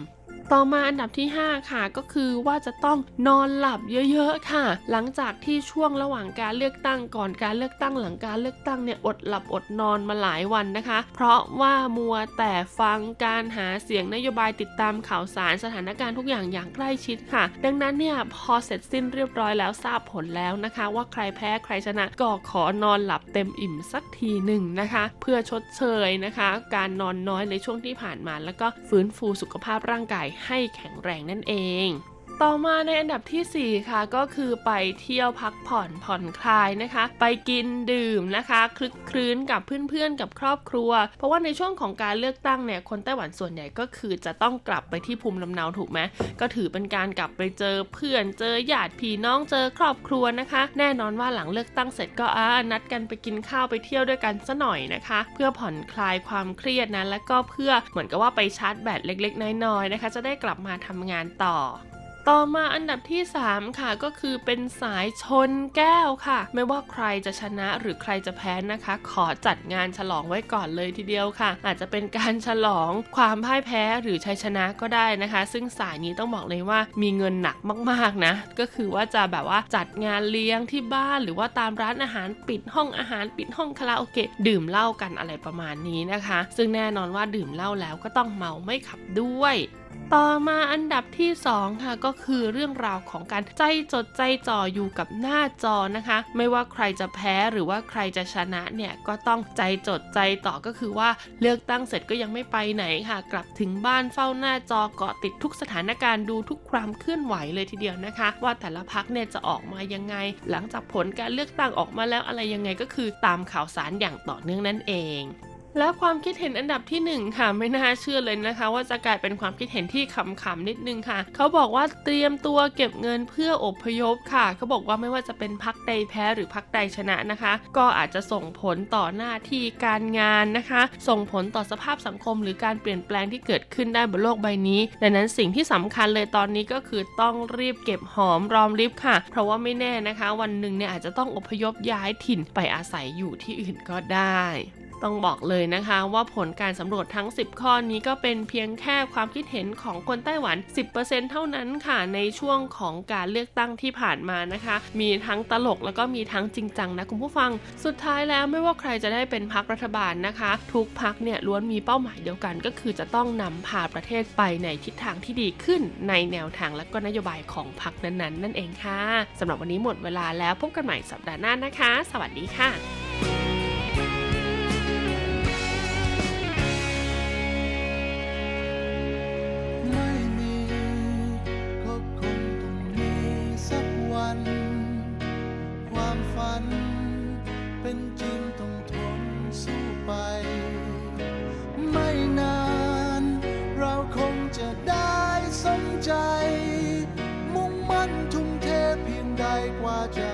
ต่อมาอันดับที่ 5 ค่ะ ก็คือว่าจะต้องนอนหลับเยอะๆค่ะ หลังจากที่ช่วงระหว่างการเลือกตั้งก่อนการเลือกตั้งหลังการเลือกตั้งเนี่ยอดหลับอดนอนมาหลายวันนะคะ เพราะว่ามัวแต่ฟังการหาเสียงนโยบายติดตามข่าวสารสถานการณ์ทุกอย่างอย่างใกล้ชิดค่ะ ดังนั้นเนี่ยพอเสร็จสิ้นเรียบร้อยแล้วทราบผลแล้วนะคะ ว่าใครแพ้ใครชนะก็ขอนอนหลับเต็มอิ่มสักทีหนึ่งนะคะ เพื่อชดเชยนะคะ การนอนน้อยในช่วงที่ผ่านมาแล้วก็ฟื้นฟูสุขภาพร่างกายให้แข็งแรงนั่นเอง ต่อมาในอันดับที่ 4 ค่ะ ก็คือไปเที่ยวพักผ่อนผ่อนคลายนะคะ ไปกินดื่มนะคะคลึกคลื้นกับเพื่อนๆกับครอบครัว เพราะว่าในช่วงของการเลือกตั้งเนี่ยคนไต้หวันส่วนใหญ่ก็คือจะต้องกลับไปที่ภูมิลำเนาถูกไหมก็ถือเป็นการกลับไปเจอเพื่อนเจอญาติพี่น้องเจอครอบครัวนะคะ แน่นอนว่าหลังเลือกตั้งเสร็จก็อ่านัดกันไปกินข้าวไปเที่ยวด้วยกันซะหน่อยนะคะ เพื่อผ่อนคลายความเครียดนะและก็เพื่อเหมือนกับว่าไปชาร์จแบตเล็ก ๆ น้อยๆนะคะ จะได้กลับมาทำงานต่อ ต่อมาอันดับที่ 3 ค่ะก็คือเป็นสายชนแก้วค่ะ ไม่ว่าใครจะชนะหรือใครจะแพ้นะคะ ขอจัดงานฉลองไว้ก่อนเลยทีเดียวค่ะ อาจจะเป็นการฉลองความพ่ายแพ้หรือชัยชนะก็ได้นะคะ ซึ่งสายนี้ต้องบอกเลยว่ามีเงินหนักมากๆนะ ก็คือว่าจะแบบว่าจัดงานเลี้ยงที่บ้านหรือว่าตามร้านอาหารปิดห้องอาหารปิดห้องคาราโอเกะดื่มเหล้ากันอะไรประมาณนี้นะคะ ซึ่งแน่นอนว่าดื่มเหล้าแล้วก็ต้องเมาไม่ขับด้วย ต่อมาอันดับที่ 2 ค่ะก็คือเรื่องราวของการใจจดใจจ่ออยู่กับหน้าจอนะคะ ไม่ว่าใครจะแพ้หรือว่าใครจะชนะเนี่ยก็ต้องใจจดใจต่อก็คือว่าเลือกตั้งเสร็จก็ยังไม่ไปไหนค่ะ กลับถึงบ้านเฝ้าหน้าจอเกาะติดทุกสถานการณ์ดูทุกความเคลื่อนไหวเลยทีเดียวนะคะ ว่าแต่ละพักเนี่ยจะออกมายังไง หลังจากผลการเลือกตั้งออกมาแล้วอะไรยังไงก็คือตามข่าวสารอย่างต่อเนื่องนั่นเอง และความคิดเห็นอันดับที่ 1 ค่ะ ไม่น่าเชื่อเลยนะคะ ว่าจะกลายเป็นความคิดเห็นที่ขำๆนิดนึงค่ะ เขาบอกว่าเตรียมตัวเก็บเงินเพื่ออพยพค่ะ เขาบอกว่าไม่ว่าจะเป็นพักใดแพ้หรือพักใดชนะนะคะ ก็อาจจะส่งผลต่อหน้าที่การงานนะคะ ส่งผลต่อสภาพสังคม หรือการเปลี่ยนแปลงที่เกิดขึ้นได้บนโลกใบนี้ ดังนั้นสิ่งที่สำคัญเลยตอนนี้ก็คือต้องรีบเก็บหอมรอมริบค่ะ เพราะว่าไม่แน่นะคะ วันหนึ่งเนี่ยอาจจะต้องอพยพย้ายถิ่นไปอาศัยอยู่ที่อื่นก็ได้ ต้องบอกเลยนะคะว่าผลการสำรวจทั้ง 10 ข้อนี้ก็เป็นเพียงแค่ความคิดเห็นของคนไต้หวัน 10%เท่านั้นค่ะในช่วงของการเลือกตั้งที่ผ่านมานะคะ มีทั้งตลกแล้วก็มีทั้งจริงจังนะคุณผู้ฟัง สุดท้ายแล้วไม่ว่าใครจะได้เป็นพักรัฐบาลนะคะ ทุกพักเนี่ยล้วนมีเป้าหมายเดียวกัน ก็คือจะต้องนำพาประเทศไปในทิศทางที่ดีขึ้น ในแนวทางและก็นโยบายของพักนั้นๆ นั่นเองค่ะสำหรับวันนี้หมดเวลาแล้วพบกันใหม่สัปดาห์หน้านะคะ สวัสดีค่ะัน ความฝัน เป็นจริงต้องทนสู้ไป ไม่นาน เราคงจะได้สมใจ มุ่งมั่นทุ่มเทเพียงใดกว่าจะ